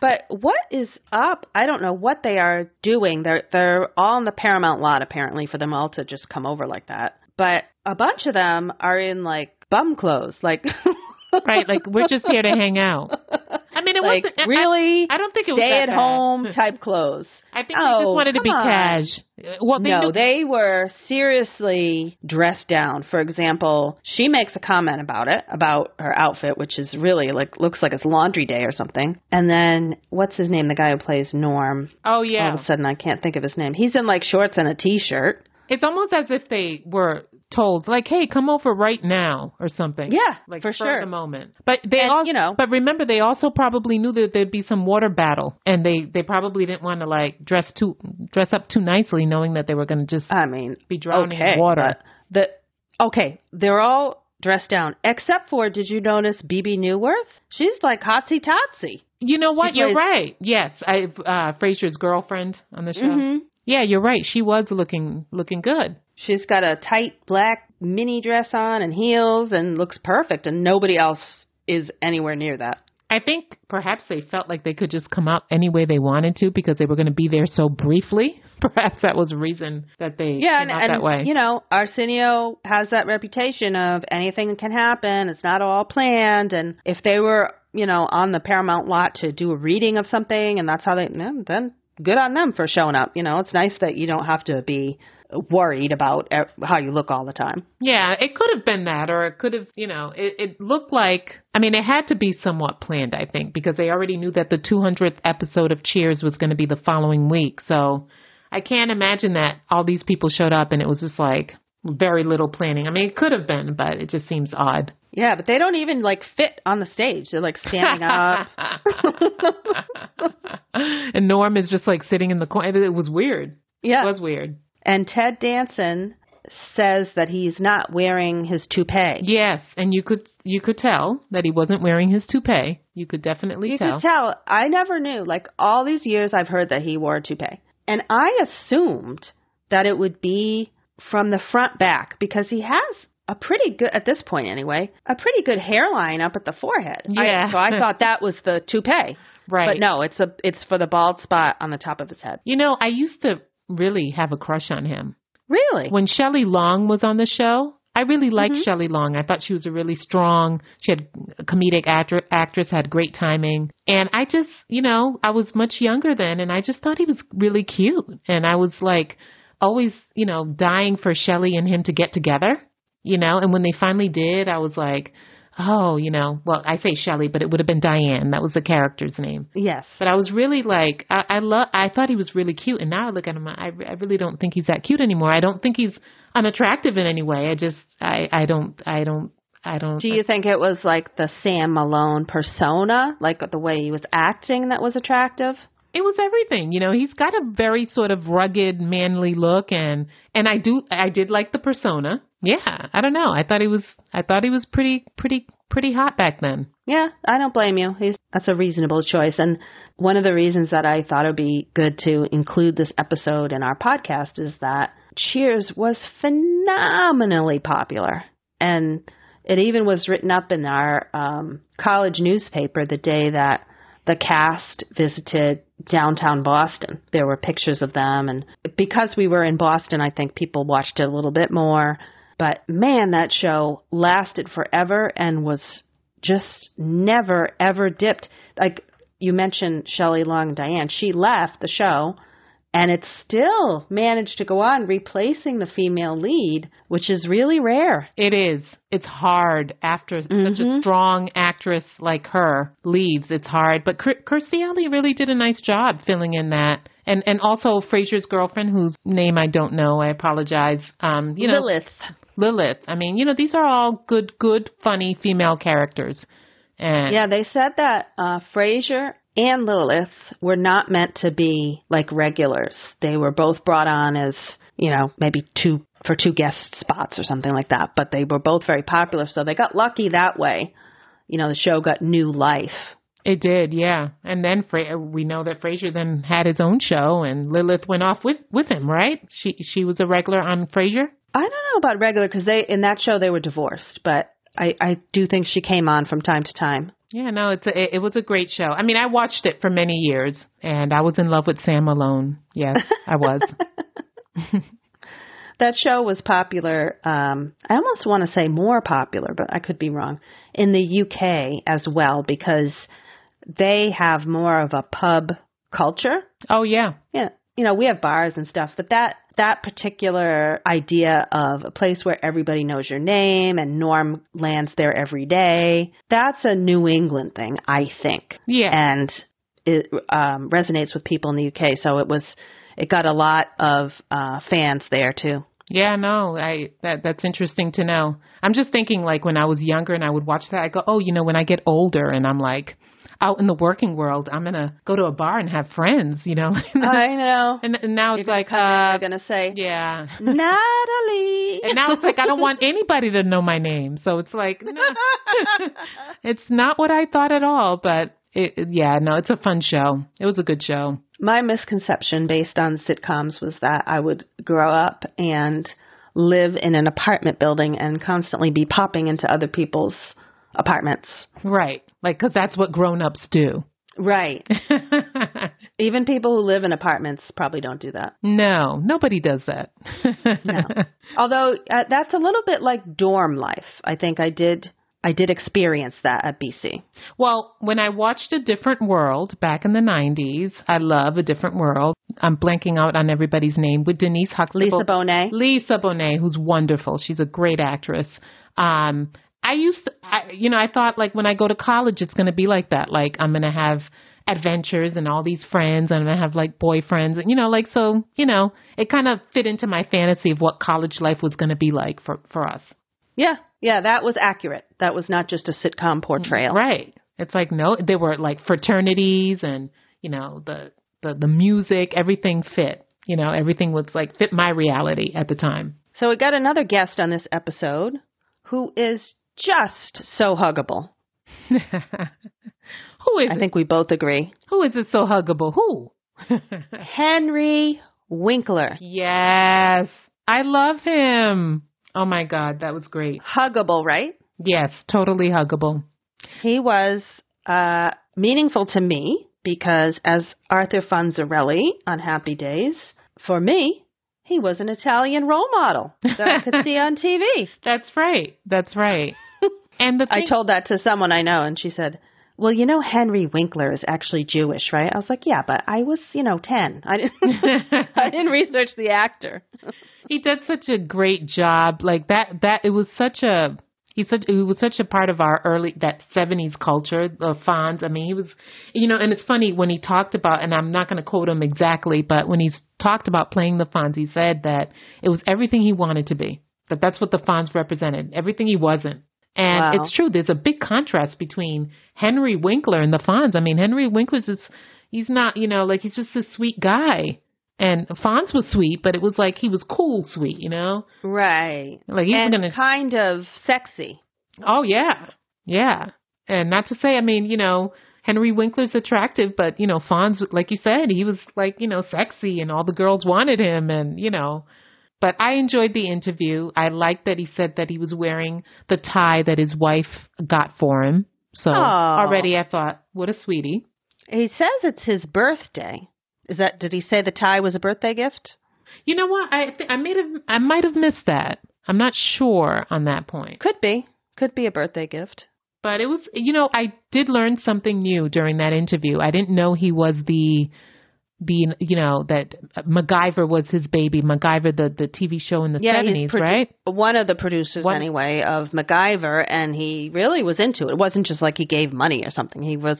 But what is up? I don't know what they are doing. They're they're all on the Paramount lot apparently for them all to just come over like that. But a bunch of them are in like bum clothes, like right. Like we're just here to hang out. I mean, it like wasn't really I, don't think it was stay at bad. home type clothes. I think they Oh, just wanted to be on. cash. Well, they no, knew- they were seriously dressed down. For example, she makes a comment about it, about her outfit, which is really like looks like it's laundry day or something. And then what's his name? The guy who plays Norm. Oh yeah. All of a sudden, I can't think of his name. He's in like shorts and a t-shirt. It's almost as if they were told, like, "Hey, come over right now" or something. Yeah, like for sure. the moment. But they And, also, you know- But remember, they also probably knew that there'd be some water battle, and they they probably didn't want to like dress too dress up too nicely, knowing that they were going to just I mean, be drowning okay, in water. but The okay, they're all dressed down except for. Did you notice Bebe Neuwirth? She's like hotsy totsy. You know what? She You're plays- right. Yes, I uh Frasier's girlfriend on the show. Mhm. Yeah, you're right. She was looking looking good. She's got a tight black mini dress on and heels and looks perfect, and nobody else is anywhere near that. I think perhaps they felt like they could just come out any way they wanted to because they were going to be there so briefly. Perhaps that was the reason that they Yeah, came and, out and that way. you know, Arsenio has that reputation of anything can happen. It's not all planned, and if they were, you know, on the Paramount lot to do a reading of something, and that's how they, then good on them for showing up. You know, it's nice that you don't have to be worried about e- how you look all the time. Yeah, it could have been that, or it could have, you know, it, it looked like, I mean, it had to be somewhat planned, I think, because they already knew that the 200th episode of Cheers was going to be the following week. So I can't imagine that all these people showed up and it was just like very little planning. I mean, it could have been, but it just seems odd. Yeah, but they don't even like fit on the stage. They're like standing up. and Norm is just like sitting in the corner. It was weird. Yeah. It was weird. And Ted Danson says that he's not wearing his toupee. Yes, and you could you could tell that he wasn't wearing his toupee. You could definitely You tell. could tell. I never knew. Like all these years, I've heard that he wore a toupee, and I assumed that it would be from the front back because he has a pretty good, at this point anyway, a pretty good hairline up at the forehead. I- Yeah. so I thought that was the toupee. Right. But no, it's a it's for the bald spot on the top of his head. You know, I used to really have a crush on him. Really? When Shelley Long was on the show, I really liked Mm-hmm. Shelley Long. I thought she was a really strong, she had a comedic actor, actress, had great timing. And I just, you know, I was much younger then and I just thought he was really cute. And I was like always, you know, dying for Shelley and him to get together, you know, and when they finally did, I was like, oh, you know, well, I say Shelley, but it would have been Diane. That was the character's name. Yes. But I was really like, I, I love. I thought he was really cute, and now I look at him, I, I really don't think he's that cute anymore. I don't think he's unattractive in any way. I just, I, I don't, I don't, I don't. Do you think it was like the Sam Malone persona, like the way he was acting that was attractive? it was everything. You know, he's got a very sort of rugged, manly look, and and I do, I did like the persona. Yeah, I don't know. I thought he was, I thought he was pretty, pretty, pretty hot back then. Yeah, I don't blame you. He's that's a reasonable choice. And one of the reasons that I thought it would be good to include this episode in our podcast is that Cheers was phenomenally popular. And it even was written up in our um, college newspaper the day that the cast visited downtown Boston. There were pictures of them. And because we were in Boston, I think people watched it a little bit more. But man, that show lasted forever and was just never ever dipped. Like you mentioned Shelley Long Diane, she left the show and it still managed to go on replacing the female lead, which is really rare. It is. It's hard after such Mm-hmm. a strong actress like her leaves. It's hard, but Kir- Kirstie Alley really did a nice job filling in that. And and also Frasier's girlfriend, whose name I don't know, I apologize. Um, you know, Lilith. Lilith. I mean, you know, these are all good, good, funny female characters. And Yeah, they said that uh, Frasier and Lilith were not meant to be like regulars. They were both brought on as, you know, maybe two for two guest spots or something like that. But they were both very popular, so they got lucky that way. You know, the show got new life. It did, yeah. And then Fra- we know that Frasier then had his own show, and Lilith went off with with him, right? She she was a regular on Frasier. I don't know about regular because they in that show they were divorced, but I I do think she came on from time to time. Yeah, no, it's a, it, it was a great show. I mean, I watched it for many years, and I was in love with Sam Malone. Yes, I was. That show was popular. Um, I almost want to say more popular, but I could be wrong. In the UK as well because they have more of a pub culture. oh yeah, Yeah, you know we have bars and stuff, but that that particular idea of a place where everybody knows your name and Norm lands there every day, that's a New England thing, I think. yeah. and it um, resonates with people in the UK. So it was, it got a lot of uh, fans there too. Yeah, no, I that that's interesting to know. I'm just thinking like when I was younger and I would watch that, I go, oh, you know, when I get older and I'm like out in the working world, I'm gonna go to a bar and have friends, you know. I know. and, and now it's like, uh, they're gonna say yeah. Natalie. And now it's like I don't want anybody to know my name, so it's like, no. it's not what I thought at all. But it- yeah, no, it's a fun show. It was a good show. My misconception based on sitcoms was that I would grow up and live in an apartment building and constantly be popping into other people's apartments. Right, like because that's what grown-ups do. Right. Even people who live in apartments probably don't do that. no, nobody does that. No. Although uh, that's a little bit like dorm life. I think I did I did experience that at BC. Well, when I watched A Different World back in the 90s, I love A Different World. I'm blanking out on everybody's name with Denise Huxtable. Lisa Bonet. Lisa Bonet, who's wonderful. She's a great actress. Um, I used to, I, you know, I thought like when I go to college, it's going to be like that. Like I'm going to have adventures and all these friends and I'm going to have like boyfriends and, you know, like, so, you know, it kind of fit into my fantasy of what college life was going to be like for, for us. Yeah, yeah, that was accurate. That was not just a sitcom portrayal. Right. It's like no, there were like fraternities and you know the the the music, everything fit. You know, everything was like fit my reality at the time. So we got another guest on this episode who is just so huggable. Who is I it? think we both agree. Who is it so huggable? Who? Henry Winkler. yes, I love him. Oh my God, that was great. Huggable, right? Yes, totally huggable. He was uh, meaningful to me because, as Arthur Fonzarelli on Happy Days, for me, he was an Italian role model that I could see on TV. That's right. That's right. And the I told that to someone I know, and she said, "Well, you know, Henry Winkler is actually Jewish, right?" I was like, "Yeah, but I was, you know, ten. I didn't, I didn't research the actor." he did such a great job like that that it was such a he such he was such a part of our early that seventies culture of Fonz. I mean, he was, you know, and it's funny when he talked about, and I'm not going to quote him exactly, but when he's talked about playing the Fonz, he said that it was everything he wanted to be. That that's what the Fonz represented. Everything he wasn't. And Wow. it's true. There's a big contrast between Henry Winkler and the Fonz. I mean, Henry Winkler's just he's not, you know, like he's just a sweet guy. And Fonz was sweet, but it was like he was cool sweet, you know? Right. Like he's and gonna kind of sexy. Oh yeah. Yeah. And not to say, I mean, you know, Henry Winkler's attractive, but you know, Fonz, like you said, he was like, you know, sexy and all the girls wanted him and, you know, but I enjoyed the interview. I liked that he said that he was wearing the tie that his wife got for him. So Aw. already I thought, what a sweetie. He says it's his birthday. Is that? Did he say the tie was a birthday gift? You know what? I th- I have I might have missed that. I'm not sure on that point. Could be. Could be a birthday gift. But it was, you know, I did learn something new during that interview. I didn't know he was the, the, you know, that MacGyver was his baby. MacGyver, the the TV show in the Yeah, seventies, produ- right? One of the producers, One- anyway, of MacGyver, and he really was into it. It wasn't just like he gave money or something. He was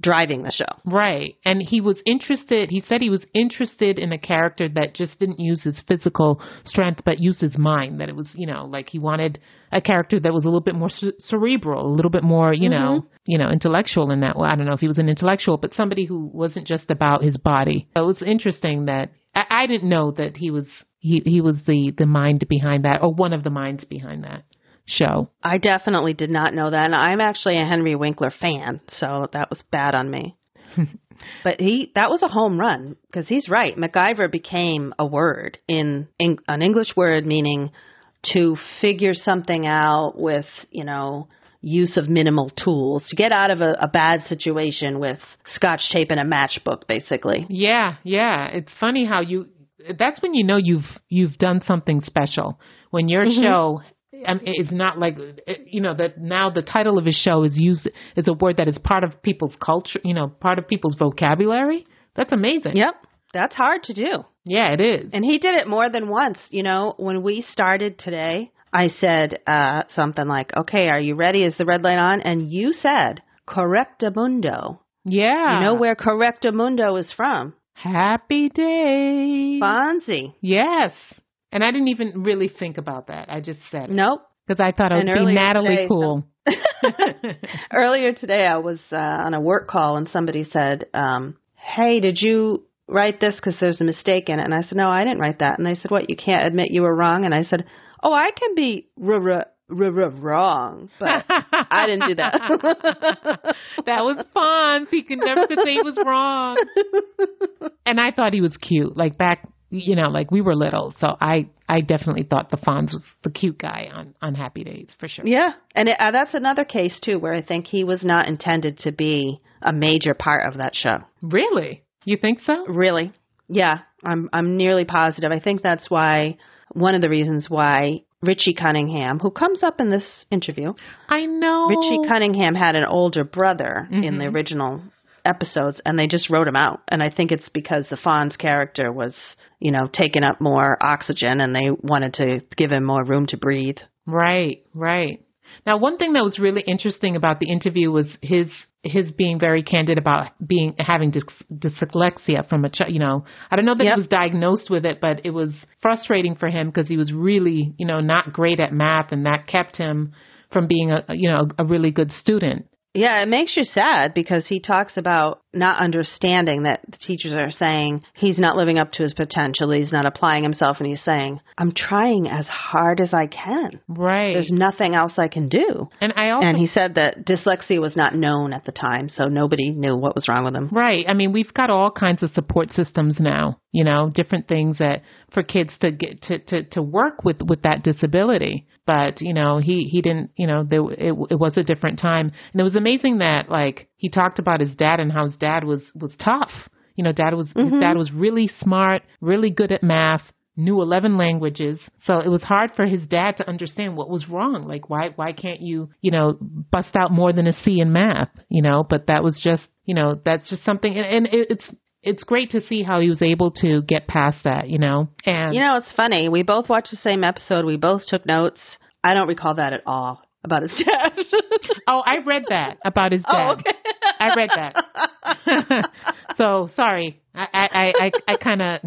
driving the show. Right. And he was interested, he said he was interested in a character that just didn't use his physical strength, but used his mind. That it was, you know, like he wanted a character that was a little bit more ce- cerebral, a little bit more, you know, mm-hmm. you know, intellectual in that way. I don't know if he was an intellectual, but somebody who wasn't just about his body. So it was interesting that I, I didn't know that he was, he, he was the, the mind behind that, or one of the minds behind that show. I definitely did not know that, and I'm actually a Henry Winkler fan, so that was bad on me. but he that was a home run because he's right. MacGyver became a word in, in an English word meaning to figure something out with you know use of minimal tools to get out of a, a bad situation with scotch tape and a matchbook, basically. Yeah, yeah. It's funny how you that's when you know you've you've done something special. When your mm-hmm. show um, is not like you know that now the title of his show is used It's a word that is part of people's culture, you know, part of people's vocabulary. That's amazing. Yep, that's hard to do. Yeah, it is. And he did it more than once. You know, when we started today, I said uh, something like, "Okay, are you ready? Is the red light on?" And you said "correctamundo." Yeah. You know where correctamundo is from? Happy day. Fonzie. Yes. And I didn't even really think about that. I just said it Nope. because I thought I was And being earlier Natalie today, cool. Earlier today, I was uh, on a work call, and somebody said, um, "Hey, did you write this? Because there's a mistake in it." And I said, "No, I didn't write that." And they said, "What? You can't admit you were wrong?" And I said, "Oh, I can be r- r- r- r- wrong, but I didn't do that." that was fun. He could never could say he was wrong. And I thought he was cute. Like back, you know, like we were little, so I I definitely thought the Fonz was the cute guy on on Happy Days for sure. Yeah, and it, uh, that's another case too, where I think he was not intended to be a major part of that show. Really? You think so? Really? Yeah, I'm I'm nearly positive. I think that's why one of the reasons why Richie Cunningham, who comes up in this interview, I know. Richie Cunningham had an older brother in Mm-hmm. the original episodes, and they just wrote him out. And I think it's because the Fonz character was, you know, taking up more oxygen, and they wanted to give him more room to breathe. Right, right. Now, one thing that was really interesting about the interview was his his being very candid about being having dys, dyslexia from a child. You know, I don't know that Yep. he was diagnosed with it, but it was frustrating for him because he was really, you know, not great at math, and that kept him from being a you know a really good student. Yeah, it makes you sad because he talks about not understanding that the teachers are saying he's not living up to his potential, he's not applying himself, and he's saying, I'm trying as hard as I can. Right. There's nothing else I can do. and I also And he said that dyslexia was not known at the time, so nobody knew what was wrong with him. Right. I mean, we've got all kinds of support systems now, you know, different things that for kids to get to to to work with with that disability. But, you know, he he didn't, you know, there it it was a different time. And it was amazing that like he talked about his dad and how his dad was was tough. You know, dad was his dad mm-hmm. was really smart, really good at math, knew 11 languages. So it was hard for his dad to understand what was wrong. Like, why, why can't you, you know, bust out more than a C in math, you know, but that was just, you know, that's just something. And, and it, it's, it's great to see how he was able to get past that, you know, and You know, it's funny. We both watched the same episode. We both took notes. I don't recall that at all. about his dad. Oh, I read that about his dad. oh, okay. I read that. so sorry, I I I, I kind of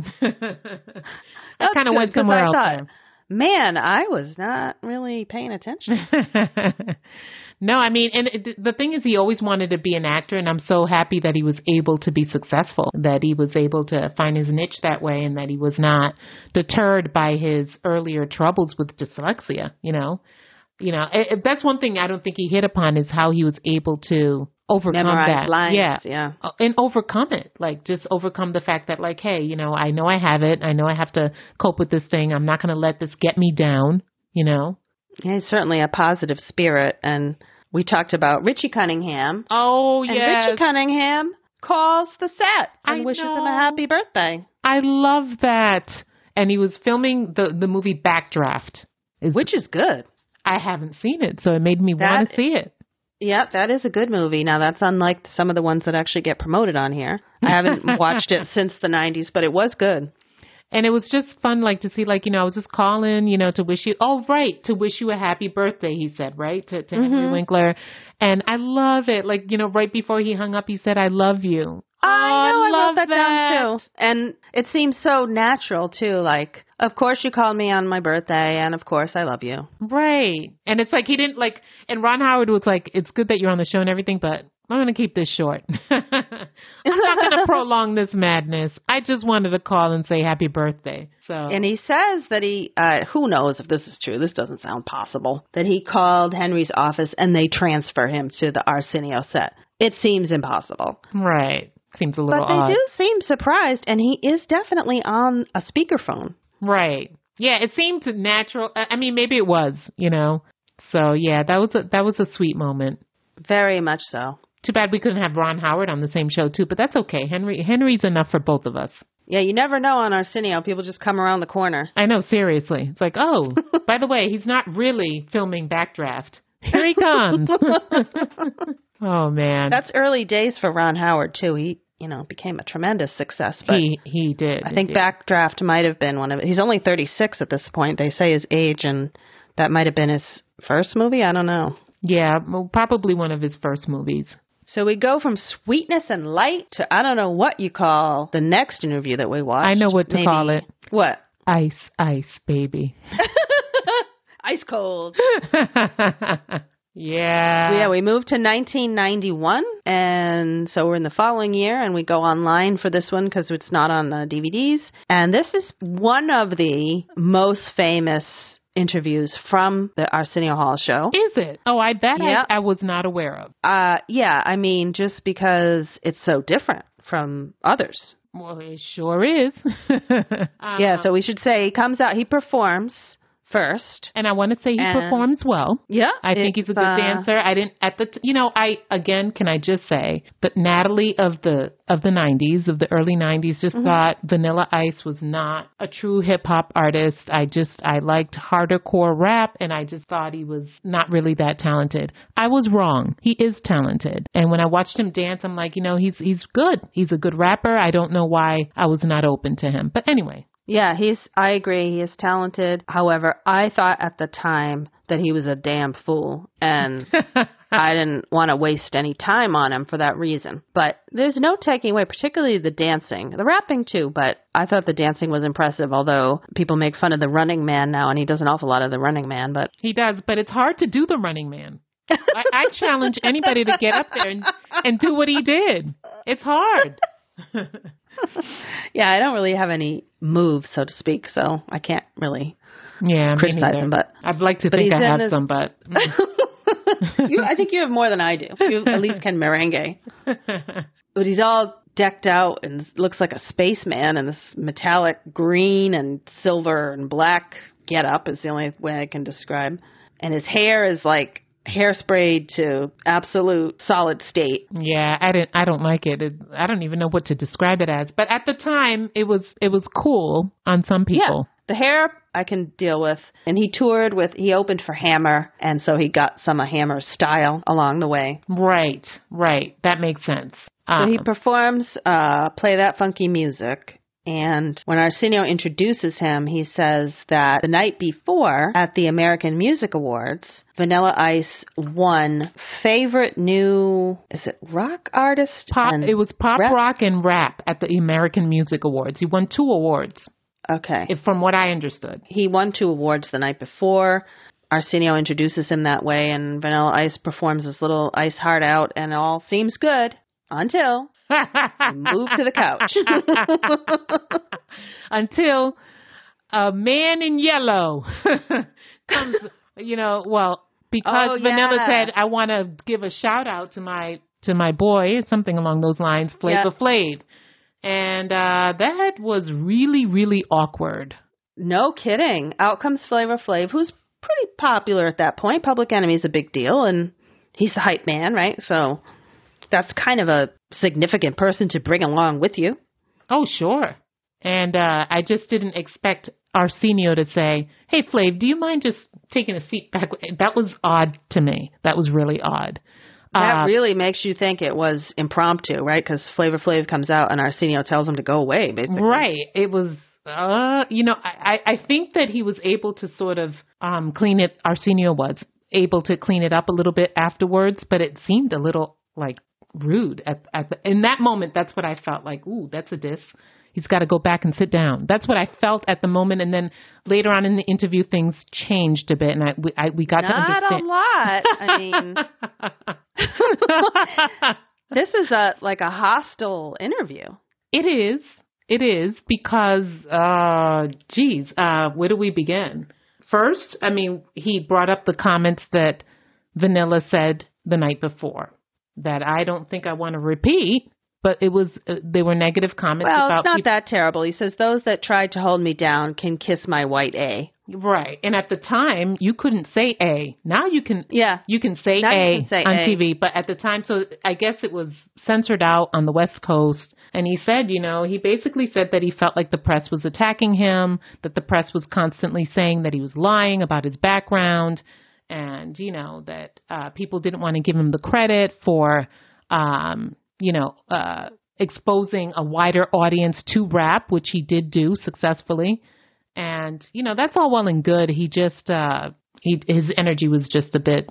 I kind of went somewhere I else. thought, Man, I was not really paying attention. No, I mean, and it, the thing is, he always wanted to be an actor, and I'm so happy that he was able to be successful, that he was able to find his niche that way, and that he was not deterred by his earlier troubles with dyslexia. You know, you know, it, that's one thing I don't think he hit upon is how he was able to overcome Memorize that. lines. Yeah, yeah. uh, and overcome it like just overcome the fact that like hey you know i know i have it i know i have to cope with this thing i'm not going to let this get me down you know he's certainly a positive spirit. And we talked about Richie Cunningham. oh yeah. And yes Richie Cunningham calls the set and I wishes him a happy birthday. i love that and he was filming the the movie backdraft is Which is good. i haven't seen it so it made me want to see it Yeah, that is a good movie. Now that's unlike some of the ones that actually get promoted on here. I haven't watched it since the '90s, but it was good. And it was just fun like to see like you know i was just calling you know to wish you oh right to wish you a happy birthday he said right to, to henry mm-hmm. winkler and i love it like you know right before he hung up he said i love you I know. Oh, I love wrote that, down too. And it seems so natural too. Like, of course you called me on my birthday, and of course I love you. Right. And it's like he didn't like and Ron Howard was like, It's good that you're on the show and everything, but I'm gonna keep this short. I'm not gonna prolong this madness. I just wanted to call and say happy birthday. So And he says that he, uh, who knows if this is true? This doesn't sound possible. That he called Henry's office and they transfer him to the Arsenio set. It seems impossible. Right. Seems a little But they odd. do seem surprised, and he is definitely on a speakerphone. Right. Yeah, it seemed natural. I I mean maybe it was, you know. So yeah, that was a that was a sweet moment. Very much so. Too bad we couldn't have Ron Howard on the same show too, but that's okay. Henry Henry's enough for both of us. Yeah, you never know on Arsenio. People just come around the corner. I know, seriously. It's like, oh, by the way, he's not really filming Backdraft. Here he comes. oh man, That's early days for Ron Howard too. He, you know, became a tremendous success. But he he did. I think indeed. Backdraft might have been one of. He's only 36 at this point. They say his age, and that might have been his first movie. I don't know. Yeah, well, probably one of his first movies. So we go from sweetness and light to I don't know what you call the next interview that we watched. I know what to Maybe- call it. What? Ice, ice, baby. Ice cold. yeah. yeah, we moved to 1991, and so we're in the following year, and we go online for this one because it's not on the DVDs. And this is one of the most famous interviews from the Arsenio Hall show. Is it? Oh, I bet Yeah. I, I was not aware of. Uh, yeah, I mean, just because it's so different from others. Well, it sure is. yeah, so we should say he comes out, he performs first. and I want to say he And- performs well. Yeah, I think he's a good uh, dancer. I didn't at the t- you know I again can I just say that Natalie of the of the 90s of the early 90s just Mm-hmm. thought Vanilla Ice was not a true hip hop artist. I just I liked harder core rap and I just thought he was not really that talented. I was wrong. He is talented. And when I watched him dance I'm like, you know, he's he's good. He's a good rapper. I don't know why I was not open to him. But anyway, Yeah, he's. I agree. He is talented. However, I thought at the time that he was a damn fool, and I didn't want to waste any time on him for that reason. But there's no taking away, particularly the dancing, the rapping too. But I thought the dancing was impressive. Although people make fun of the Running Man now, and he does an awful lot of the Running Man. But He does, but it's hard to do the running man. I, I challenge anybody to get up there and, and do what he did. It's hard. yeah, I don't really have any moves, so to speak. So I can't really. Yeah, Criticize him, but- I'd like to think I have some, but mm. You, I think you have more than I do. You at least can merengue. but he's all decked out and looks like a spaceman in this metallic green and silver and black get up is the only way I can describe. And his hair is like hairsprayed to absolute solid state. yeah, I didn't. I don't like it. it. I don't even know what to describe it as. But at the time, it was it was cool on some people. Yeah. The hair I can deal with. And he toured with he opened for Hammer and so he got some of Hammer's style along the way. Right, right. That makes sense. So Um, he performs uh, Play That Funky Music And when Arsenio introduces him, he says that the night before at the American Music Awards, Vanilla Ice won favorite new is it rock artist? Pop. It was pop rap? rock and rap at the American Music Awards. He won two awards, Okay. if, from what I understood. he won two awards the night before. Arsenio introduces him that way, and Vanilla Ice performs his little ice heart out, and all seems good until move to the couch. Until a man in yellow comes, you know, well, because Oh, Vanilla yeah. said, I want to give a shout out to my to my boy, something along those lines, Flavor Yeah. Flav. And uh, that was really, really awkward. no kidding. Out comes Flavor Flav, who's pretty popular at that point. Public Enemy's a big deal, and he's the hype man, right? So that's kind of a significant person to bring along with you. Oh, sure. And uh, I just didn't expect Arsenio to say, "Hey, Flav, do you mind just taking a seat back?" That was odd to me. That was really odd. That Uh, really makes you think it was impromptu, right? Because Flavor Flav comes out and Arsenio tells him to go away, basically. Right. It was, uh, you know, I, I I think that he was able to sort of um, clean it, Arsenio was able to clean it up a little bit afterwards, but it seemed a little like rude at, at the, in that moment. That's what I felt like. Ooh, that's a diss. He's got to go back and sit down. That's what I felt at the moment, and then later on in the interview, things changed a bit, and I we, I, we got to understand. a lot. I mean, this is a like a hostile interview. It is. It is because, uh, geez, uh, where do we begin? First, I mean, he brought up the comments that Vanilla said the night before that I don't think I want to repeat, but it was, uh, they were negative comments Well, about it's not people. that terrible. He says those that tried to hold me down can kiss my white A. Right. And at the time, you couldn't say A. Now you can, Yeah. you can say Now A can say on A. TV, but at the time, so I guess it was censored out on the West Coast. And he said, you know, he basically said that he felt like the press was attacking him, that the press was constantly saying that he was lying about his background, and you know that uh, people didn't want to give him the credit for, um, you know, uh, exposing a wider audience to rap, which he did do successfully. And you know that's all well and good. He just uh, he his energy was just a bit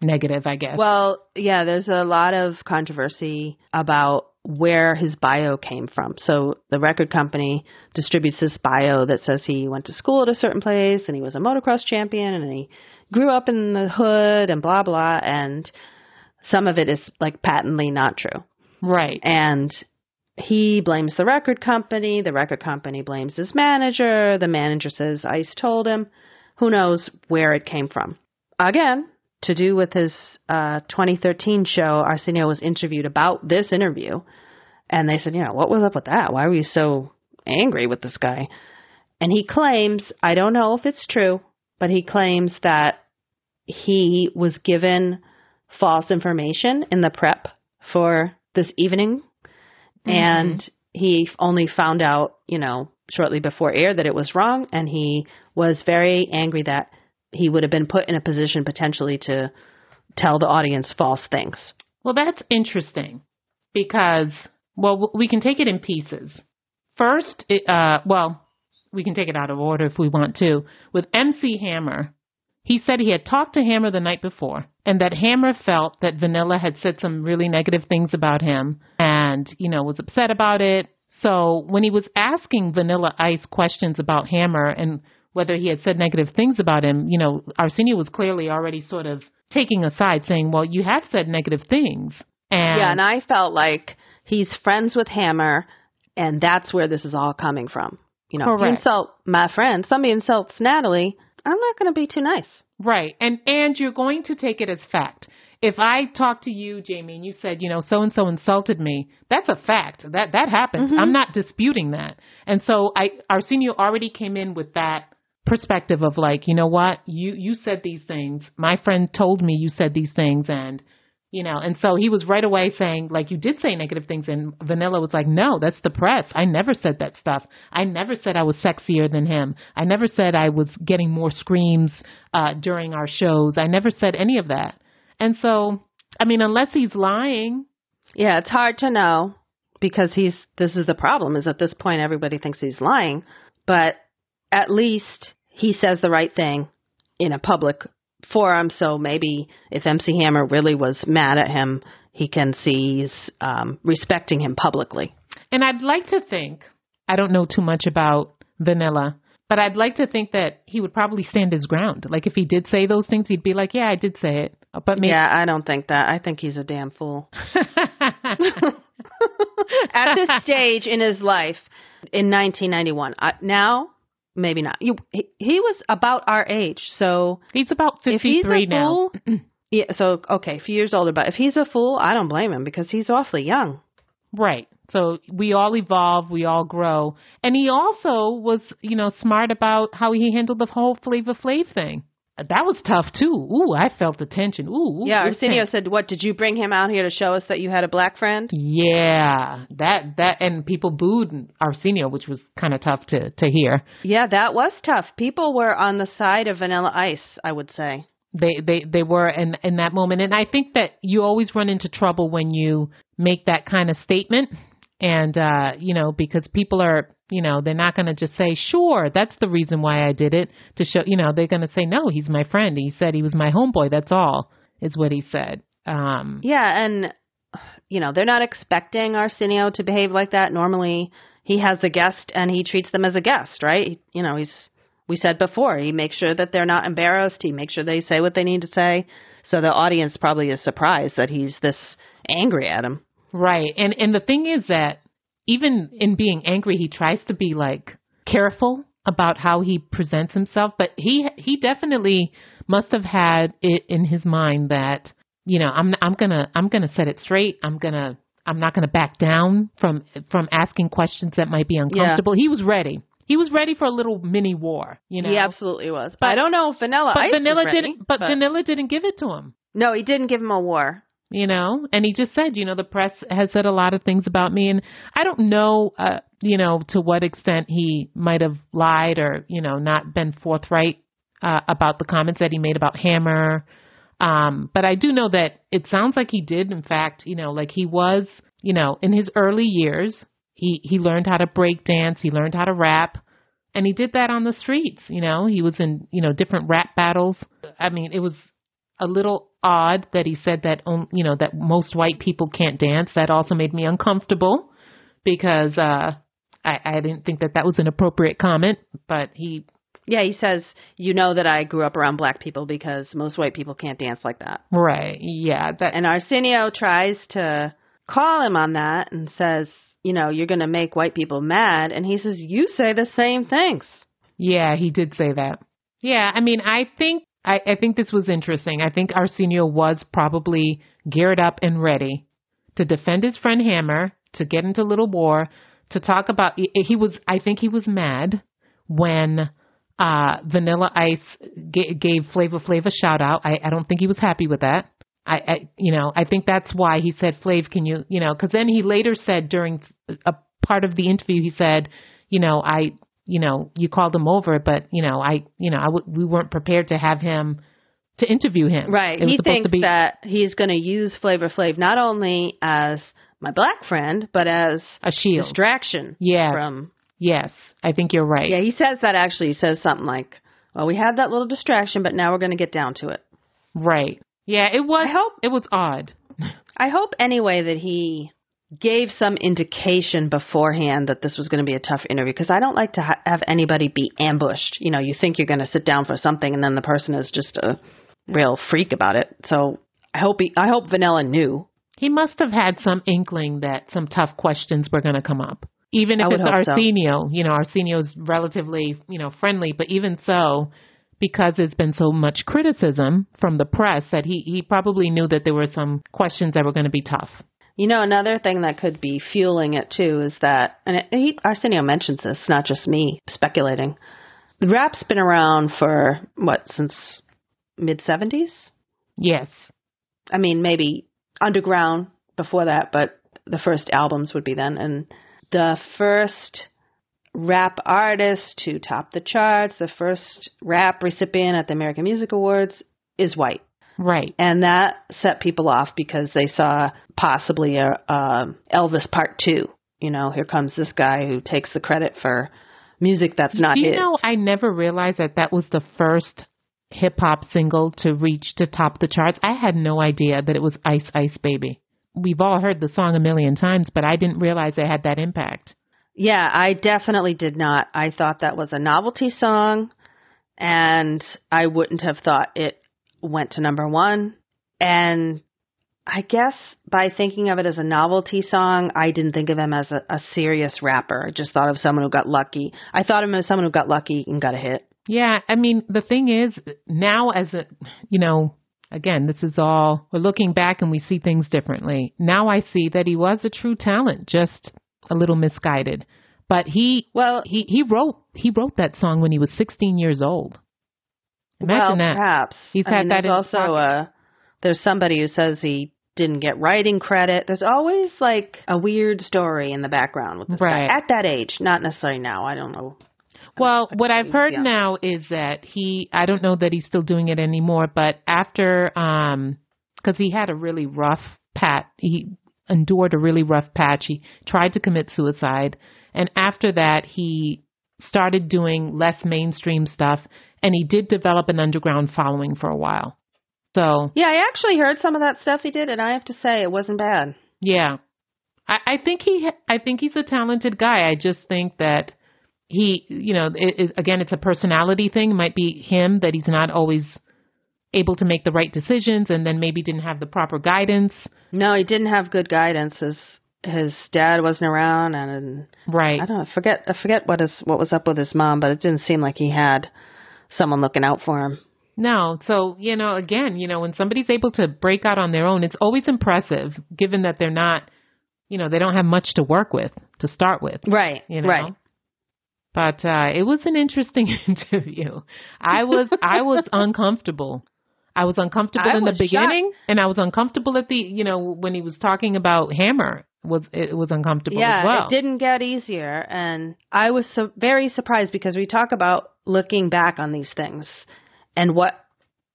negative, I guess. Well, yeah, there's a lot of controversy about where his bio came from. So the record company distributes this bio that says he went to school at a certain place and he was a motocross champion and he grew up in the hood and blah blah and some of it is like patently not true. right. And he blames the record company. The record company blames his manager. The manager says Ice told him. Who knows where it came from? Again, to do with his uh, 2013 show, Arsenio was interviewed about this interview. And they said, you know, what was up with that? Why were you so angry with this guy? And he claims, I don't know if it's true, but he claims that he was given false information in the prep for this evening and he only found out, you know, shortly before air that it was wrong, and he was very angry that he would have been put in a position potentially to tell the audience false things. Well, that's interesting because, well, we can take it in pieces. First, it, uh, well, we can take it out of order if we want to. With MC Hammer, he said he had talked to Hammer the night before and that Hammer felt that Vanilla had said some really negative things about him and, you know, was upset about it. So when he was asking Vanilla Ice questions about Hammer and whether he had said negative things about him, you know, Arsenio was clearly already sort of taking a side saying, well, you have said negative things. And yeah, and I felt like he's friends with Hammer, and that's where this is all coming from. You know, if you insult my friend, somebody insults Natalie, I'm not going to be too nice. Right. And and you're going to take it as fact. If I talk to you, Jamie, and you said, you know, so and so insulted me, that's a fact. That that happened. Mm-hmm. I'm not disputing that. And so I Arsenio already came in with that perspective of like, you know what? You you said these things. My friend told me you said these things and you know, and so he was right away saying, like, you did say negative things. And Vanilla was like, no, that's the press. I never said that stuff. I never said I was sexier than him. I never said I was getting more screams uh, during our shows. I never said any of that. And so, I mean, unless he's lying, Yeah, it's hard to know. because he's this is the problem is at this point everybody thinks he's lying, but at least he says the right thing in a public forum. So maybe if MC Hammer really was mad at him, he can see he's um, respecting him publicly. And I'd like to think, I don't know too much about Vanilla, but I'd like to think that he would probably stand his ground. Like if he did say those things, he'd be like, "Yeah, I did say it." But maybe Yeah, I don't think that. I think he's a damn fool. At this stage in his life, in 1991, I, now maybe not. You, he, he was about our age, so he's about if he's 53 a now. fool, yeah. So okay, a few years older, but if he's a fool, I don't blame him because he's awfully young. Right. So we all evolve, we all grow. And he also was, you know, smart about how he handled the whole Flavor Flav thing. That was tough too. Ooh, I felt the tension. Ooh. Yeah, Arsenio said, "What did you bring him out here to show us that you had a black friend?" Yeah, that that and people booed Arsenio, which was kind of tough to to hear. Yeah, that was tough. People were on the side of Vanilla Ice, I would say. They they they were in in that moment, and I think that you always run into trouble when you make that kind of statement, and uh, you know because people are you know they're not going to just say sure that's the reason why I did it to show you know they're going to say no he's my friend he said he was my homeboy that's all is what he said. Um, Yeah, and you know, they're not expecting Arsenio to behave like that. Normally, he has a guest and he treats them as a guest, right? You know, he's we said before, he makes sure that they're not embarrassed. He makes sure they say what they need to say. So the audience probably is surprised that he's this angry at him. Right. And and the thing is that even in being angry he tries to be like careful about how he presents himself, but he he definitely must have had it in his mind that, you know, I'm I'm going to I'm to set it straight. I'm to I'm not going to back down from from asking questions that might be uncomfortable. He was ready. He was ready for a little mini war, you know. He absolutely was. But- I don't know if Vanilla but Ice Vanilla ready, didn't but, Vanilla didn't give it to him. No, he didn't give him a war. You know? And he just said you know the press has said a lot of things about me and i don't know uh you know to what extent he might have lied or you know not been forthright uh about the comments that he made about hammer. Um but i do know that it sounds like he did in fact you know like he was you know in his early years he he learned how to break dance he learned how to rap and he did that on the streets you know? He was in you know different rap battles. I mean it was a little odd that he said that on, you know that most white people can't dance. That also made me uncomfortable because uh, I, I didn't think that that was an appropriate comment. But he, Yeah, he says, "You know that I grew up around black people because most white people can't dance like that." right, yeah, that And Arsenio tries to call him on that and says, you know, you're going to make white people mad. And he says, you say the same things. Yeah, he did say that. Yeah, I mean, I think I, I think this was interesting. I think Arsenio was probably geared up and ready to defend his friend Hammer, to get into little war, to talk about. He was, I think, he was mad when uh, Vanilla Ice g- gave Flavor Flav a shout out. I, I don't think he was happy with that. I, I, you know, I think that's why he said, "Flav, can you, you know?" Because then he later said during a part of the interview, he said, "You know, I, you know, you called him over, but you know, I, you know, I w- we weren't prepared to have him to interview him. Right. He thinks be, that he's going to use Flavor Flav not only as my black friend, but as a shield. distraction Yeah. from. Yes, I think you're right. Yeah, he says that actually. He says something like, well, we had that little distraction, but now we're going to get down to it. Right. Yeah, it was. I hope- it was odd. I hope anyway that he gave some indication beforehand that this was going to be a tough interview because I don't like to ha- have anybody be ambushed. You know, you think you're going to sit down for something and then the person is just a real freak about it. So I hope he, I hope Vanilla knew. He must have had some inkling that some tough questions were going to come up. Even if it's hope so. Arsenio, you know, Arsenio's relatively, you know, friendly, but even so, because there's been so much criticism from the press that he, he probably knew that there were some questions that were going to be tough. You know, another thing that could be fueling it too is that, and it, he, Arsenio mentions this, not just me speculating. The rap's been around for what since mid seventies. Yes. I mean, maybe underground before that, but the first albums would be then. And the first rap artist to top the charts, the first rap recipient at the American Music Awards is white. Right. and that set people off because they saw possibly a, a Elvis Part Two. You know, here comes this guy who takes the credit for music that's not Do you his. know, I never realized that that was the first hip hop single to reach to top the charts. I had no idea that it was Ice Ice Baby. We've all heard the song a million times, but I didn't realize it had that impact. Yeah, I definitely did not. I thought that was a novelty song, and I wouldn't have thought it went to number one. And I guess by thinking of it as a novelty song, I didn't think of him as a, a serious rapper. I just thought of someone who got lucky. I thought of him as someone who got lucky and got a hit. Yeah, I mean, the thing is, now as a, you know, again, this is all, we're looking back and we see things differently. Now I see that he was a true talent, just a little misguided. But he, Well, he, he wrote, he wrote that song when he was 16 years old. Imagine well, that. perhaps He's I had mean, that There's also a there's somebody who says he didn't get writing credit. There's always like a weird story in the background with this Right. guy at that age, not necessarily now. I don't know. Well, what I've heard young. now is that he, I don't know that he's still doing it anymore, but after, um, cause he had a really rough pat, he endured a really rough patch. He tried to commit suicide. And after that, he started doing less mainstream stuff and he did develop an underground following for a while. So, Yeah, I actually heard some of that stuff he did, and I have to say it wasn't bad. yeah, I, I think he, I think he's a talented guy. I just think that he, you know, it, it, again, it's a personality thing. It might be him that he's not always able to make the right decisions, and then maybe didn't have the proper guidance. No, he didn't have good guidance. His his dad wasn't around, and Right. I don't know, I forget I forget what his what was up with his mom, but it didn't seem like he had someone looking out for him. No. So, you know, again, you know, when somebody's able to break out on their own, it's always impressive given that they're not, you know, they don't have much to work with to start with. Right. You know? Right. But uh it was an interesting interview. I was I was uncomfortable. I was uncomfortable I in the was beginning and I was uncomfortable at the you know, when he was talking about Hammer was it was uncomfortable yeah, as well. it didn't get easier, and I was so very surprised because we talk about looking back on these things and what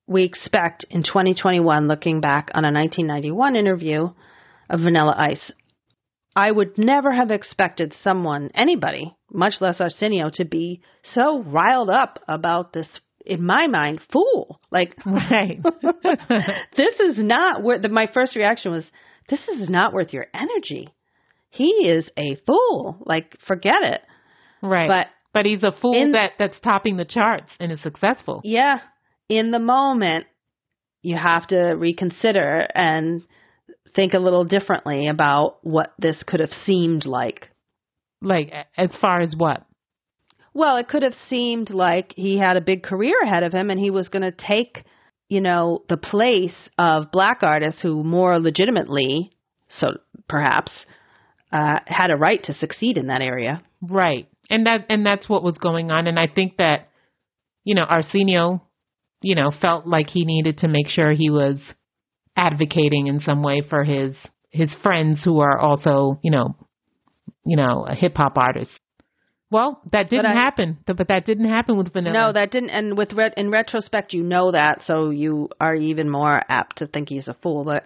we expect in 2021, looking back on a 1991 interview of Vanilla Ice. I would never have expected someone, anybody, much less Arsenio, to be so riled up about this. In my mind, fool. Like Right. this is not worth. The, my first reaction was, "This is not worth your energy." He is a fool. Like, forget it. right. But but he's a fool in- that that's topping the charts and is successful. yeah, in the moment, you have to reconsider and think a little differently about what this could have seemed like. Like as far as what? Well, it could have seemed like he had a big career ahead of him and he was going to take, you know, the place of black artists who more legitimately, so perhaps, uh, had a right to succeed in that area. Right. And that and that's what was going on and I think that you know, Arsenio, you know, felt like he needed to make sure he was advocating in some way for his his friends who are also, you know, you know, hip hop artists. Well, that didn't I- happen. But that didn't happen with Vanilla. No, that didn't. And with ret- in retrospect, you know that, so you are even more apt to think he's a fool. But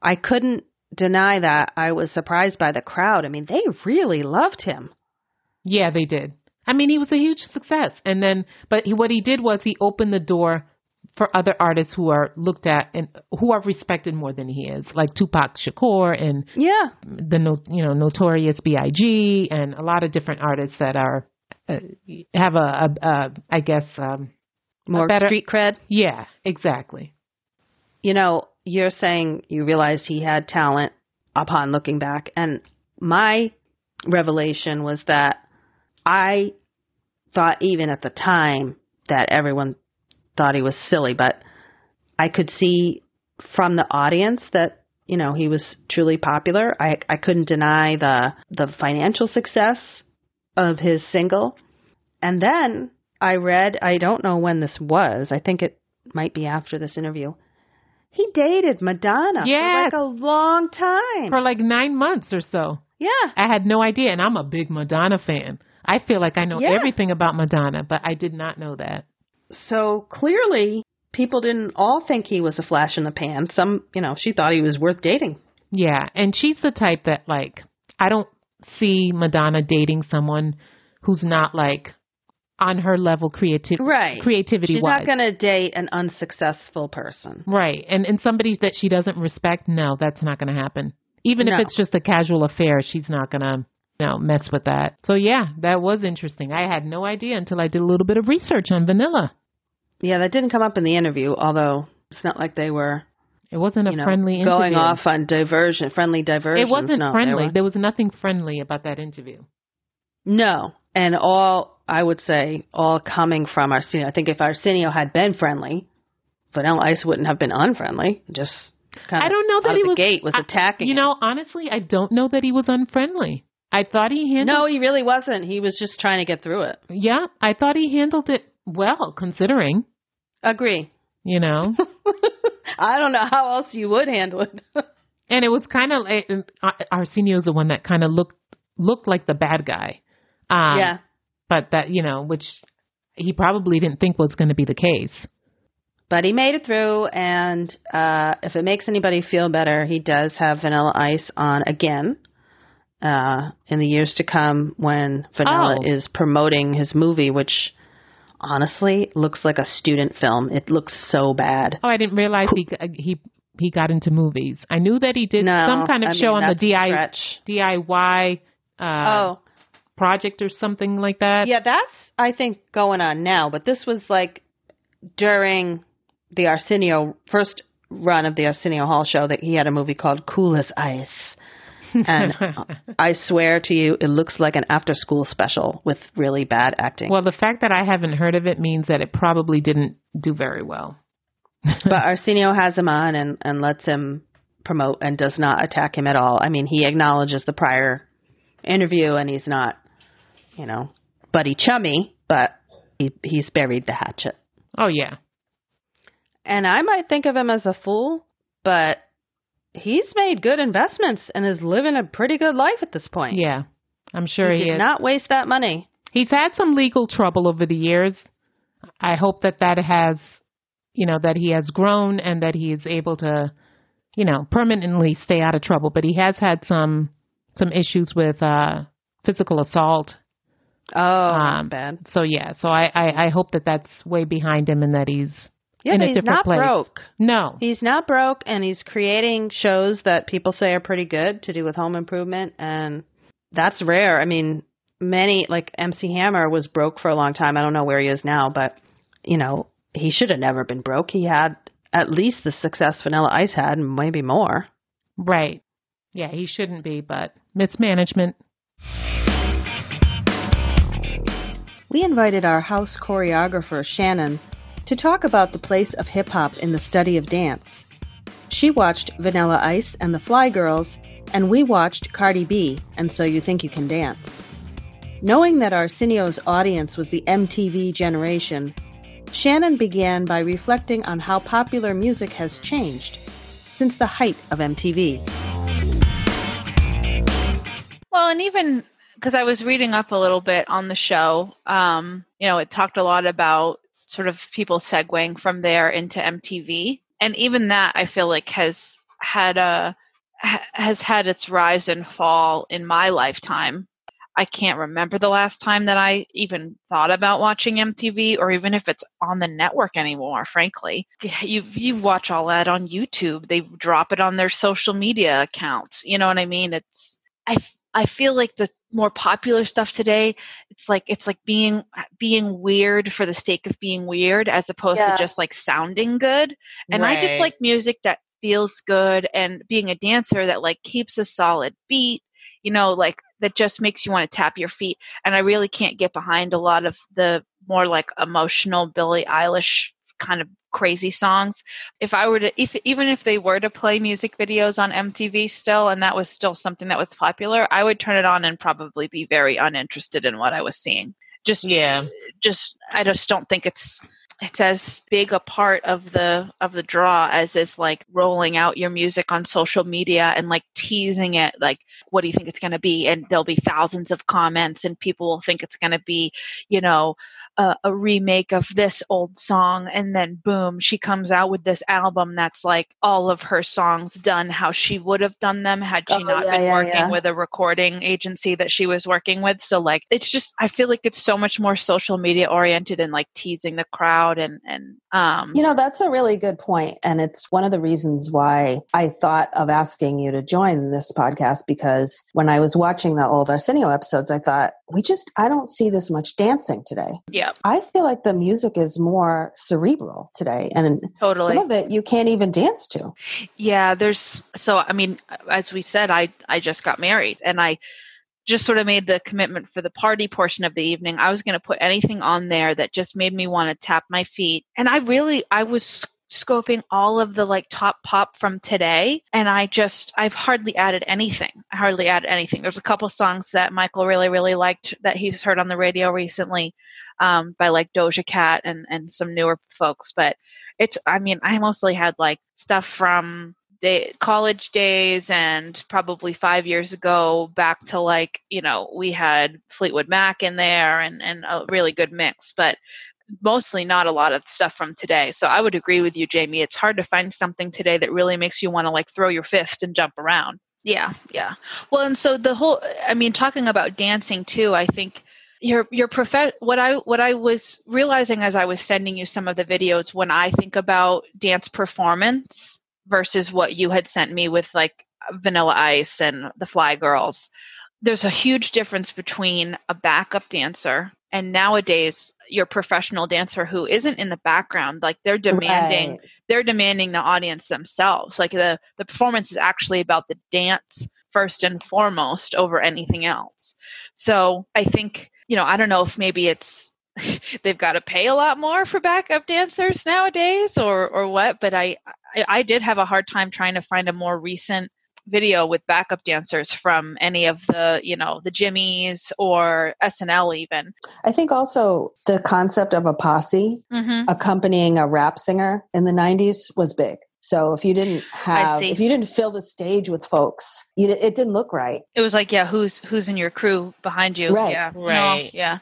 I couldn't deny that. I was surprised by the crowd. I mean, they really loved him. Yeah, they did. I mean, he was a huge success. And then, but he, what he did was he opened the door for other artists who are looked at and who are respected more than he is, like Tupac Shakur and Yeah, the no, you know Notorious B.I.G. and a lot of different artists that are uh, have a, a, a I guess um, more better- street cred. yeah, exactly. You know, you're saying you realized he had talent upon looking back, and my revelation was that I thought even at the time that everyone thought he was silly, but I could see from the audience that you know he was truly popular. I I couldn't deny the the financial success of his single. And then I read, I don't know when this was. I think it might be after this interview. He dated Madonna Yes. for like a long time. For like nine months or so, yeah. I had no idea, and I'm a big Madonna fan. I feel like I know Yeah. everything about Madonna, but I did not know that. So clearly people didn't all think he was a flash in the pan. Some, you know, she thought he was worth dating. Yeah, and she's the type that like I don't see Madonna dating someone who's not like on her level creativity Right. creativity She's not going to date an unsuccessful person. Right. And and somebody that she doesn't respect, no, that's not going to happen. Even No. if it's just a casual affair, she's not going to know, mess with that. So yeah, that was interesting. I had no idea until I did a little bit of research on vanilla. Yeah, that didn't come up in the interview, although it's not like they were It wasn't a you know, friendly going off on diversion, friendly diversion. It wasn't no, friendly. There was nothing friendly about that interview. No, and all I would say, all coming from Arsenio. I think if Arsenio had been friendly, Vanilla Ice wouldn't have been unfriendly. Just kind of I don't know that he was gate was I- attacking. You him. know, honestly, I don't know that he was unfriendly. I thought he handled no, he really wasn't. He was just trying to get through it. Yeah, I thought he handled it well considering, Agree. you know. I don't know how else you would handle it. and it was kind of like Arsenio's the one that kind of looked looked like the bad guy. Um, yeah. but that you know, which he probably didn't think was going to be the case. But he made it through, and uh, if it makes anybody feel better, he does have Vanilla Ice on again uh, in the years to come when Vanilla Oh. is promoting his movie, which honestly looks like a student film. It looks so bad. Oh, I didn't realize he he he got into movies. I knew that he did no, some kind of I show mean, on the that's a DI. DIY uh, oh, project or something like that. yeah, that's I think going on now. But this was like during the Arsenio first run of the Arsenio Hall show that he had a movie called Cool as Ice. And I swear to you, it looks like an after school special with really bad acting. Well, the fact that I haven't heard of it means that it probably didn't do very well. but Arsenio has him on and, and lets him promote and does not attack him at all. I mean, he acknowledges the prior interview and he's not, you know, buddy chummy, but he, he's buried the hatchet. Oh yeah. And I might think of him as a fool, but he's made good investments and is living a pretty good life at this point. Yeah. I'm sure he he, did is. not waste that money. He's had some legal trouble over the years. I hope that that has, you know, that he has grown and that he is able to, you know, permanently stay out of trouble. But he has had some some issues with uh physical assault. Oh, Um, bad. So yeah, so I, I I hope that that's way behind him and that he's Yeah, in but a he's different not place. broke. no. He's not broke, and he's creating shows that people say are pretty good to do with home improvement, and that's rare. I mean, many like MC Hammer was broke for a long time. I don't know where he is now, but you know, he should have never been broke. He had at least the success Vanilla Ice had, and maybe more. Right. Yeah, he shouldn't be, but mismanagement. We invited our house choreographer, Shannon, to talk about the place of hip hop in the study of dance. She watched Vanilla Ice and the Fly Girls, and we watched Cardi B and So You Think You Can Dance. Knowing that Arsenio's audience was the MTV generation, Shannon began by reflecting on how popular music has changed since the height of MTV. Well, and even because I was reading up a little bit on the show, um, you know, it talked a lot about sort of people segueing from there into MTV, and even that I feel like has had a has had its rise and fall in my lifetime. I can't remember the last time that I even thought about watching MTV or even if it's on the network anymore, frankly. You you watch all that on YouTube. They drop it on their social media accounts. You know what I mean? It's I I feel like the more popular stuff today, it's like it's like being being weird for the sake of being weird as opposed Yeah. to just like sounding good. And I just like music that feels good and being a dancer that like keeps a solid beat, you know, like that just makes you want to tap your feet. And I really can't get behind a lot of the more like emotional Billie Eilish kind of crazy songs. If I were to if even if they were to play music videos on MTV still and that was still something that was popular, I would turn it on and probably be very uninterested in what I was seeing. Just Yeah. just I just don't think it's it's as big a part of the of the draw as is like rolling out your music on social media and like teasing it like what do you think it's going to be and there'll be thousands of comments and people will think it's going to be you know a, a remake of this old song and then boom she comes out with this album that's like all of her songs done how she would have done them had she Oh, not yeah, been yeah, working yeah. with a recording agency that she was working with so like it's just i feel like it's so much more social media oriented and like teasing the crowd and and um You know, that's a really good point, And it's one of the reasons why I thought of asking you to join this podcast because when I was watching the old Arsenio episodes, I thought, we just, I don't see this much dancing today. yeah I feel like the music is more cerebral today. And totally some of it you can't even dance to. Yeah, there's so I mean, as we said, I I just got married and I just sort of made the commitment for the party portion of the evening. I was going to put anything on there that just made me want to tap my feet. And I really I was scoping all of the like top pop from today and I just I've hardly added anything. I hardly added anything. There's a couple songs that Michael really really liked that he's heard on the radio recently um, by like Doja Cat and and some newer folks, but it's I mean I mostly had like stuff from day, college days and probably five years ago back to like you know we had Fleetwood Mac in there and and a really good mix, but mostly not a lot of stuff from today. So I would agree with you, Jamie. It's hard to find something today that really makes you want to like throw your fist and jump around. Yeah, yeah. Well, and so the whole I mean talking about dancing too, I think your your prof- what I what I was realizing as I was sending you some of the videos when I think about dance performance versus what you had sent me with like Vanilla Ice and the Fly Girls. There's a huge difference between a backup dancer and nowadays your professional dancer who isn't in the background like they're demanding Right. they're demanding the audience themselves like the the performance is actually about the dance first and foremost over anything else so i think you know i don't know if maybe it's they've got to pay a lot more for backup dancers nowadays or or what but I, I i did have a hard time trying to find a more recent video with backup dancers from any of the you know the jimmies or snl even I think also the concept of a posse mm-hmm. accompanying a rap singer in the 90s was big. So if you didn't have, if you didn't fill the stage with folks, you, it didn't look right. it was like yeah who's who's in your crew behind you Right. yeah No, Right. yeah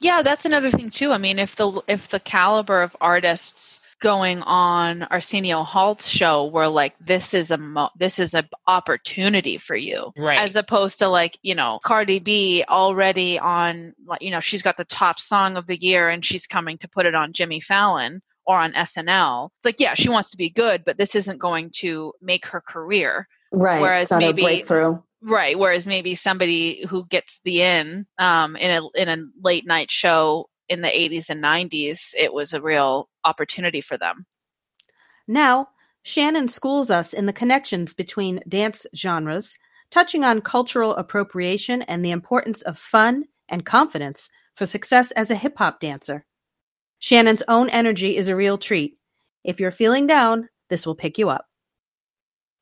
yeah that's another thing too i mean if the if the caliber of artists going on arsenio Hall's show were like this is a mo- this is an opportunity for you Right. as opposed to like you know cardi b already on like you know she's got the top song of the year and she's coming to put it on jimmy fallon or on snl it's like yeah she wants to be good but this isn't going to make her career Right. Whereas it's not maybe- a breakthrough. Right. Whereas maybe somebody who gets the in um, in a in a late night show in the 80s and 90s, it was a real opportunity for them. Now, Shannon schools us in the connections between dance genres, touching on cultural appropriation and the importance of fun and confidence for success as a hip hop dancer. Shannon's own energy is a real treat. If you're feeling down, this will pick you up.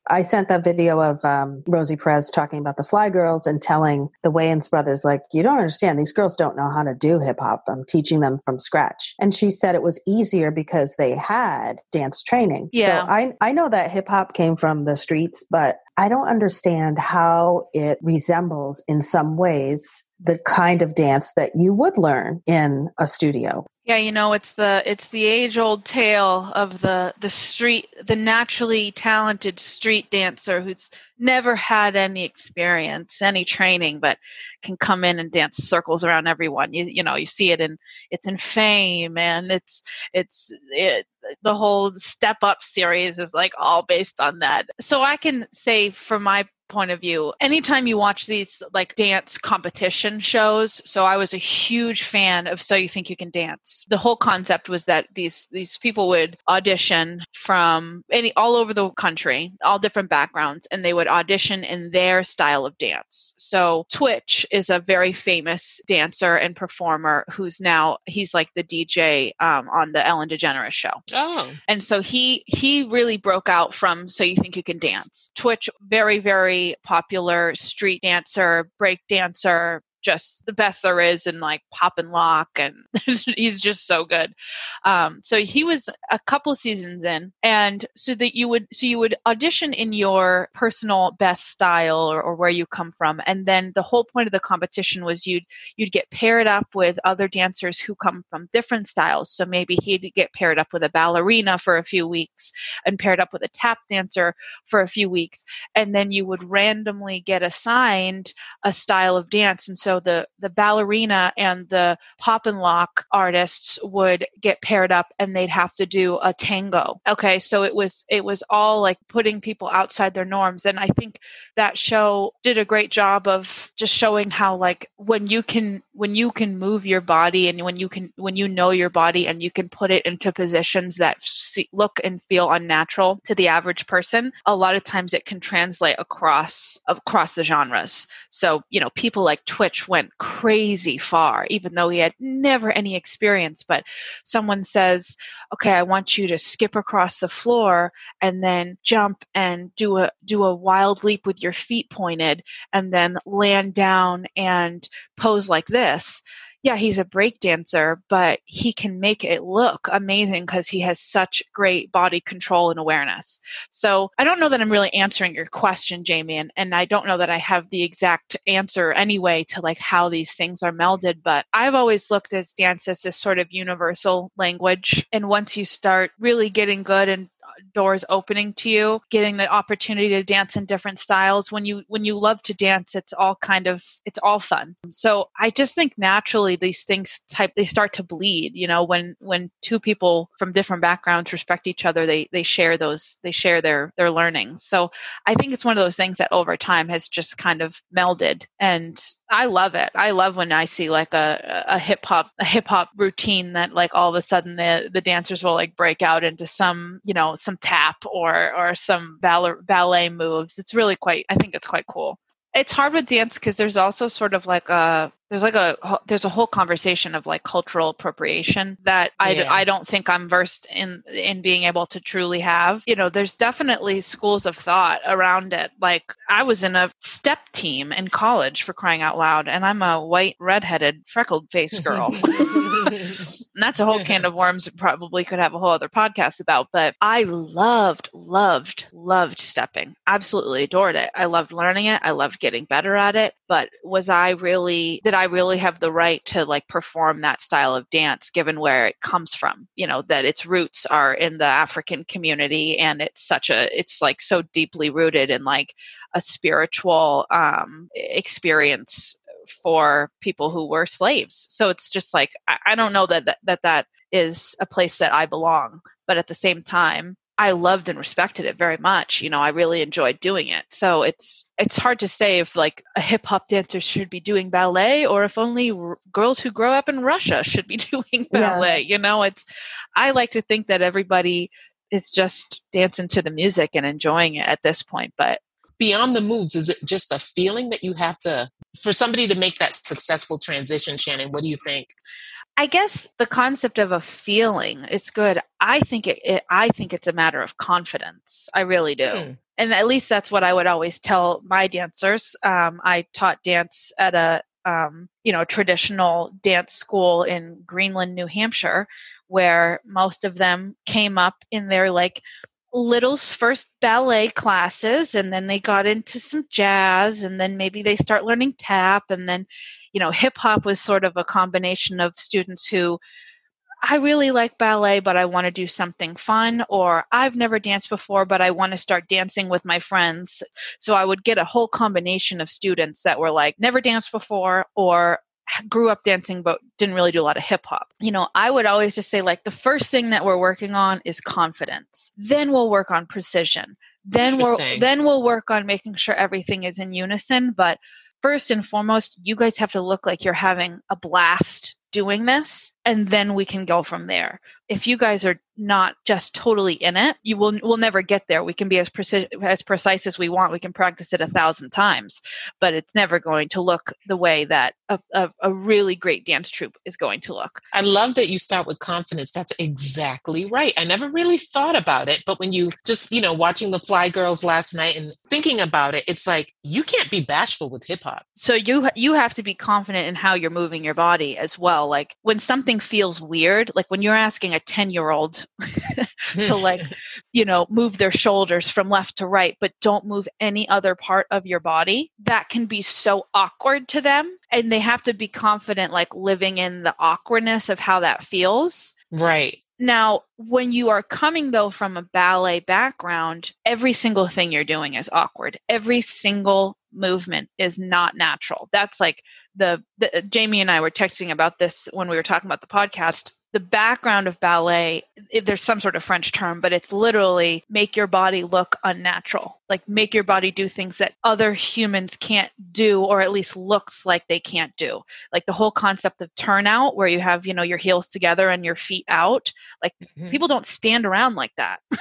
I sent that video of um, Rosie Perez talking about the Fly Girls and telling the Wayans brothers, like, you don't understand. These girls don't know how to do hip hop. I'm teaching them from scratch. And she said it was easier because they had dance training. Yeah. So I, I know that hip hop came from the streets, but I don't understand how it resembles in some ways the kind of dance that you would learn in a studio. Yeah, you know, it's the it's the age old tale of the the street the naturally talented street dancer who's never had any experience, any training, but can come in and dance circles around everyone. You you know, you see it in it's in fame and it's it's it the whole step up series is like all based on that. So I can say from my point of view anytime you watch these like dance competition shows so i was a huge fan of so you think you can dance. The whole concept was that these these people would audition from any all over the country all different backgrounds and they would audition in their style of dance. So twitch is a very famous dancer and performer who's now he's like the dj um, on the ellen degeneres show. Oh. and so he he really broke out from so you think you can dance. Twitch very very popular street dancer break dancer just the best there is in like pop and lock and he's just so good. Um, so he was a couple seasons in and so that you would so you would audition in your personal best style or, or where you come from and then the whole point of the competition was you'd you'd get paired up with other dancers who come from different styles. So maybe he'd get paired up with a ballerina for a few weeks and paired up with a tap dancer for a few weeks and then you would randomly get assigned a style of dance. And so the the ballerina and the pop and lock artists would get paired up and they'd have to do a tango. Okay so it was it was all like putting people outside their norms. And i think that show did a great job of just showing how like when you can when you can move your body and when you can when you know your body and you can put it into positions that see, look and feel unnatural to the average person a lot of times it can translate across across the genres. So you know people like twitch went crazy far even though he had never any experience. But someone says okay i want you to skip across the floor and then jump and do a do a wild leap with your feet pointed and then land down and pose like this yeah, he's a break dancer, but he can make it look amazing because he has such great body control and awareness. So I don't know that I'm really answering your question, Jamie, and, and I don't know that I have the exact answer anyway to like how these things are melded, but I've always looked at dance as this sort of universal language. And once you start really getting good and doors opening to you getting the opportunity to dance in different styles. When you when you love to dance it's all kind of it's all fun. So i just think naturally these things type they start to bleed you know when when two people from different backgrounds respect each other they they share those they share their their learning so i think it's one of those things that over time has just kind of melded and i love it i love when i see like a a hip hop a hip hop routine that like all of a sudden the the dancers will like break out into some you know some tap or or some ballet ballet moves. It's really quite. I think it's quite cool. It's hard with dance because there's also sort of like a there's like a there's a whole conversation of like cultural appropriation that I, yeah. I don't think I'm versed in in being able to truly have. You know, there's definitely schools of thought around it. Like I was in a step team in college for crying out loud, and I'm a white redheaded freckled faced girl. and that's a whole can of worms probably could have a whole other podcast about but i loved loved loved stepping absolutely adored it i loved learning it i loved getting better at it but was i really did i really have the right to like perform that style of dance given where it comes from you know that its roots are in the african community and it's such a it's like so deeply rooted in like a spiritual um, experience for people who were slaves. So it's just like I, I don't know that, that that that is a place that I belong, but at the same time, I loved and respected it very much. You know, I really enjoyed doing it. So it's it's hard to say if like a hip hop dancer should be doing ballet or if only r- girls who grow up in Russia should be doing ballet. Yeah. You know, it's I like to think that everybody is just dancing to the music and enjoying it at this point, but beyond the moves is it just a feeling that you have to for somebody to make that successful transition shannon what do you think i guess the concept of a feeling is good. I think it, it i think it's a matter of confidence. I really do. Mm. and at least that's what i would always tell my dancers. Um, i taught dance at a um, you know traditional dance school in greenland new hampshire where most of them came up in their like Little's first ballet classes and then they got into some jazz and then maybe they start learning tap and then you know hip hop was sort of a combination of students who I really like ballet but I want to do something fun or I've never danced before but I want to start dancing with my friends so I would get a whole combination of students that were like never danced before or grew up dancing but didn't really do a lot of hip hop. You know, I would always just say like the first thing that we're working on is confidence. Then we'll work on precision. Then we'll then we'll work on making sure everything is in unison, but first and foremost, you guys have to look like you're having a blast doing this and then we can go from there if you guys are not just totally in it, you will will never get there. We can be as precise as precise as we want. We can practice it a thousand times, but it's never going to look the way that a, a, a really great dance troupe is going to look. I love that you start with confidence. That's exactly right. I never really thought about it, but when you just, you know, watching the Fly Girls last night and thinking about it, it's like you can't be bashful with hip hop. So you you have to be confident in how you're moving your body as well. Like when something feels weird, like when you're asking a 10-year-old to like, you know, move their shoulders from left to right but don't move any other part of your body, that can be so awkward to them and they have to be confident like living in the awkwardness of how that feels. Right. Now, when you are coming though from a ballet background, every single thing you're doing is awkward. Every single movement is not natural. That's like the, the Jamie and I were texting about this when we were talking about the podcast the background of ballet there's some sort of french term but it's literally make your body look unnatural. Like make your body do things that other humans can't do or at least looks like they can't do. Like the whole concept of turnout where you have you know your heels together and your feet out. Like mm-hmm. people don't stand around like that.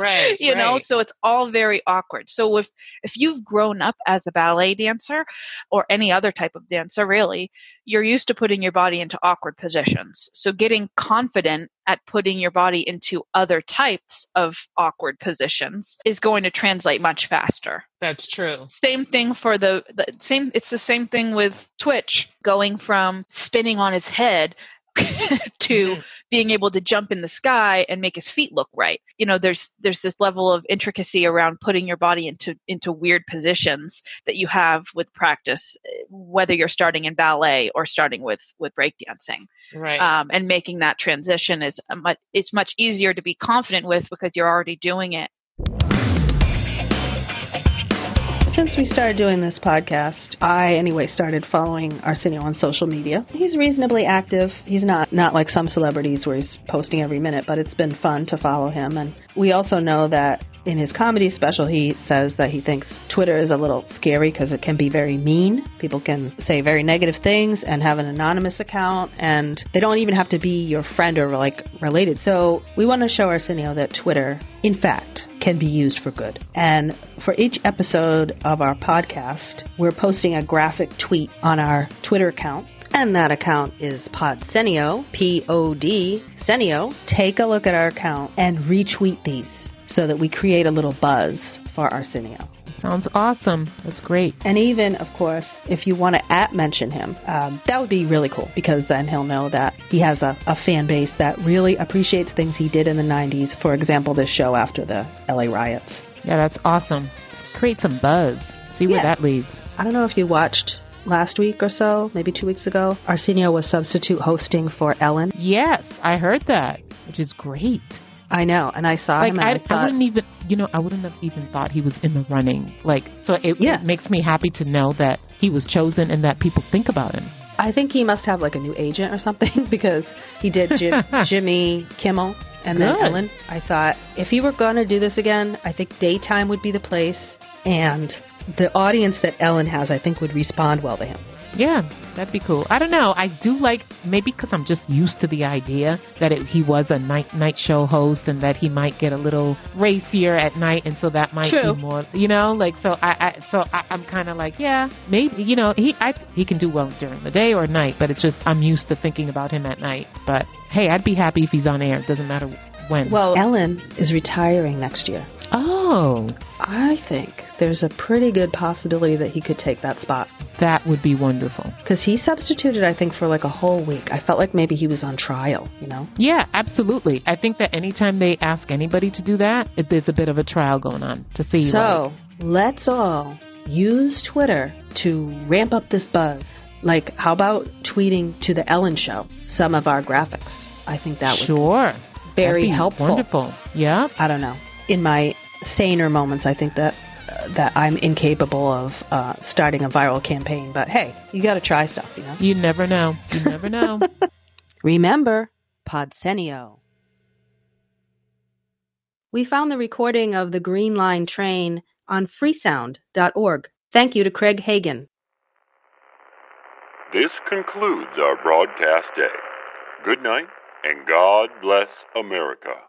Right you right. know so it's all very awkward. So if if you've grown up as a ballet dancer or any other type of dancer really you're used to putting your body into awkward positions. So getting getting confident at putting your body into other types of awkward positions is going to translate much faster. That's true. Same thing for the, the same it's the same thing with Twitch going from spinning on his head to mm-hmm. Being able to jump in the sky and make his feet look right. You know, there's there's this level of intricacy around putting your body into into weird positions that you have with practice, whether you're starting in ballet or starting with with breakdancing. Right. Um, and making that transition is a much, it's much easier to be confident with because you're already doing it since we started doing this podcast, I anyway started following Arsenio on social media. He's reasonably active. He's not not like some celebrities where he's posting every minute, but it's been fun to follow him. And we also know that in his comedy special, he says that he thinks Twitter is a little scary because it can be very mean. People can say very negative things and have an anonymous account, and they don't even have to be your friend or like related. So we want to show Arsenio that Twitter, in fact, can be used for good. And for each episode of our podcast, we're posting a graphic tweet on our Twitter account and that account is Podsenio, P O D Senio. Take a look at our account and retweet these so that we create a little buzz for Arsenio. Sounds awesome. That's great. And even, of course, if you want to at mention him, um, that would be really cool because then he'll know that he has a, a fan base that really appreciates things he did in the 90s. For example, this show after the LA riots. Yeah, that's awesome. Create some buzz. See where yeah. that leads. I don't know if you watched last week or so, maybe two weeks ago. Arsenio was substitute hosting for Ellen. Yes, I heard that, which is great. I know, and I saw like, him. I, I, thought, I, wouldn't even, you know, I wouldn't have even thought he was in the running. Like, so it, yeah. it makes me happy to know that he was chosen and that people think about him. I think he must have like a new agent or something because he did Jim, Jimmy Kimmel and then Good. Ellen. I thought if he were going to do this again, I think daytime would be the place, and the audience that Ellen has, I think, would respond well to him. Yeah, that'd be cool. I don't know. I do like maybe because I'm just used to the idea that it, he was a night night show host and that he might get a little racier at night, and so that might True. be more, you know, like so. I, I so I, am kind of like, yeah, maybe you know he I, he can do well during the day or night, but it's just I'm used to thinking about him at night. But hey, I'd be happy if he's on air. It doesn't matter when. Well, Ellen is retiring next year. Oh, I think there's a pretty good possibility that he could take that spot. That would be wonderful. Because he substituted, I think, for like a whole week. I felt like maybe he was on trial, you know? Yeah, absolutely. I think that anytime they ask anybody to do that, it, there's a bit of a trial going on to see. So like, let's all use Twitter to ramp up this buzz. Like, how about tweeting to the Ellen Show some of our graphics? I think that would sure. be very be helpful. Wonderful. Yeah. I don't know. In my saner moments, I think that that I'm incapable of uh, starting a viral campaign. But hey, you got to try stuff, you know. You never know. You never know. Remember, Podsenio. We found the recording of the Green Line train on freesound.org. Thank you to Craig Hagan. This concludes our broadcast day. Good night and God bless America.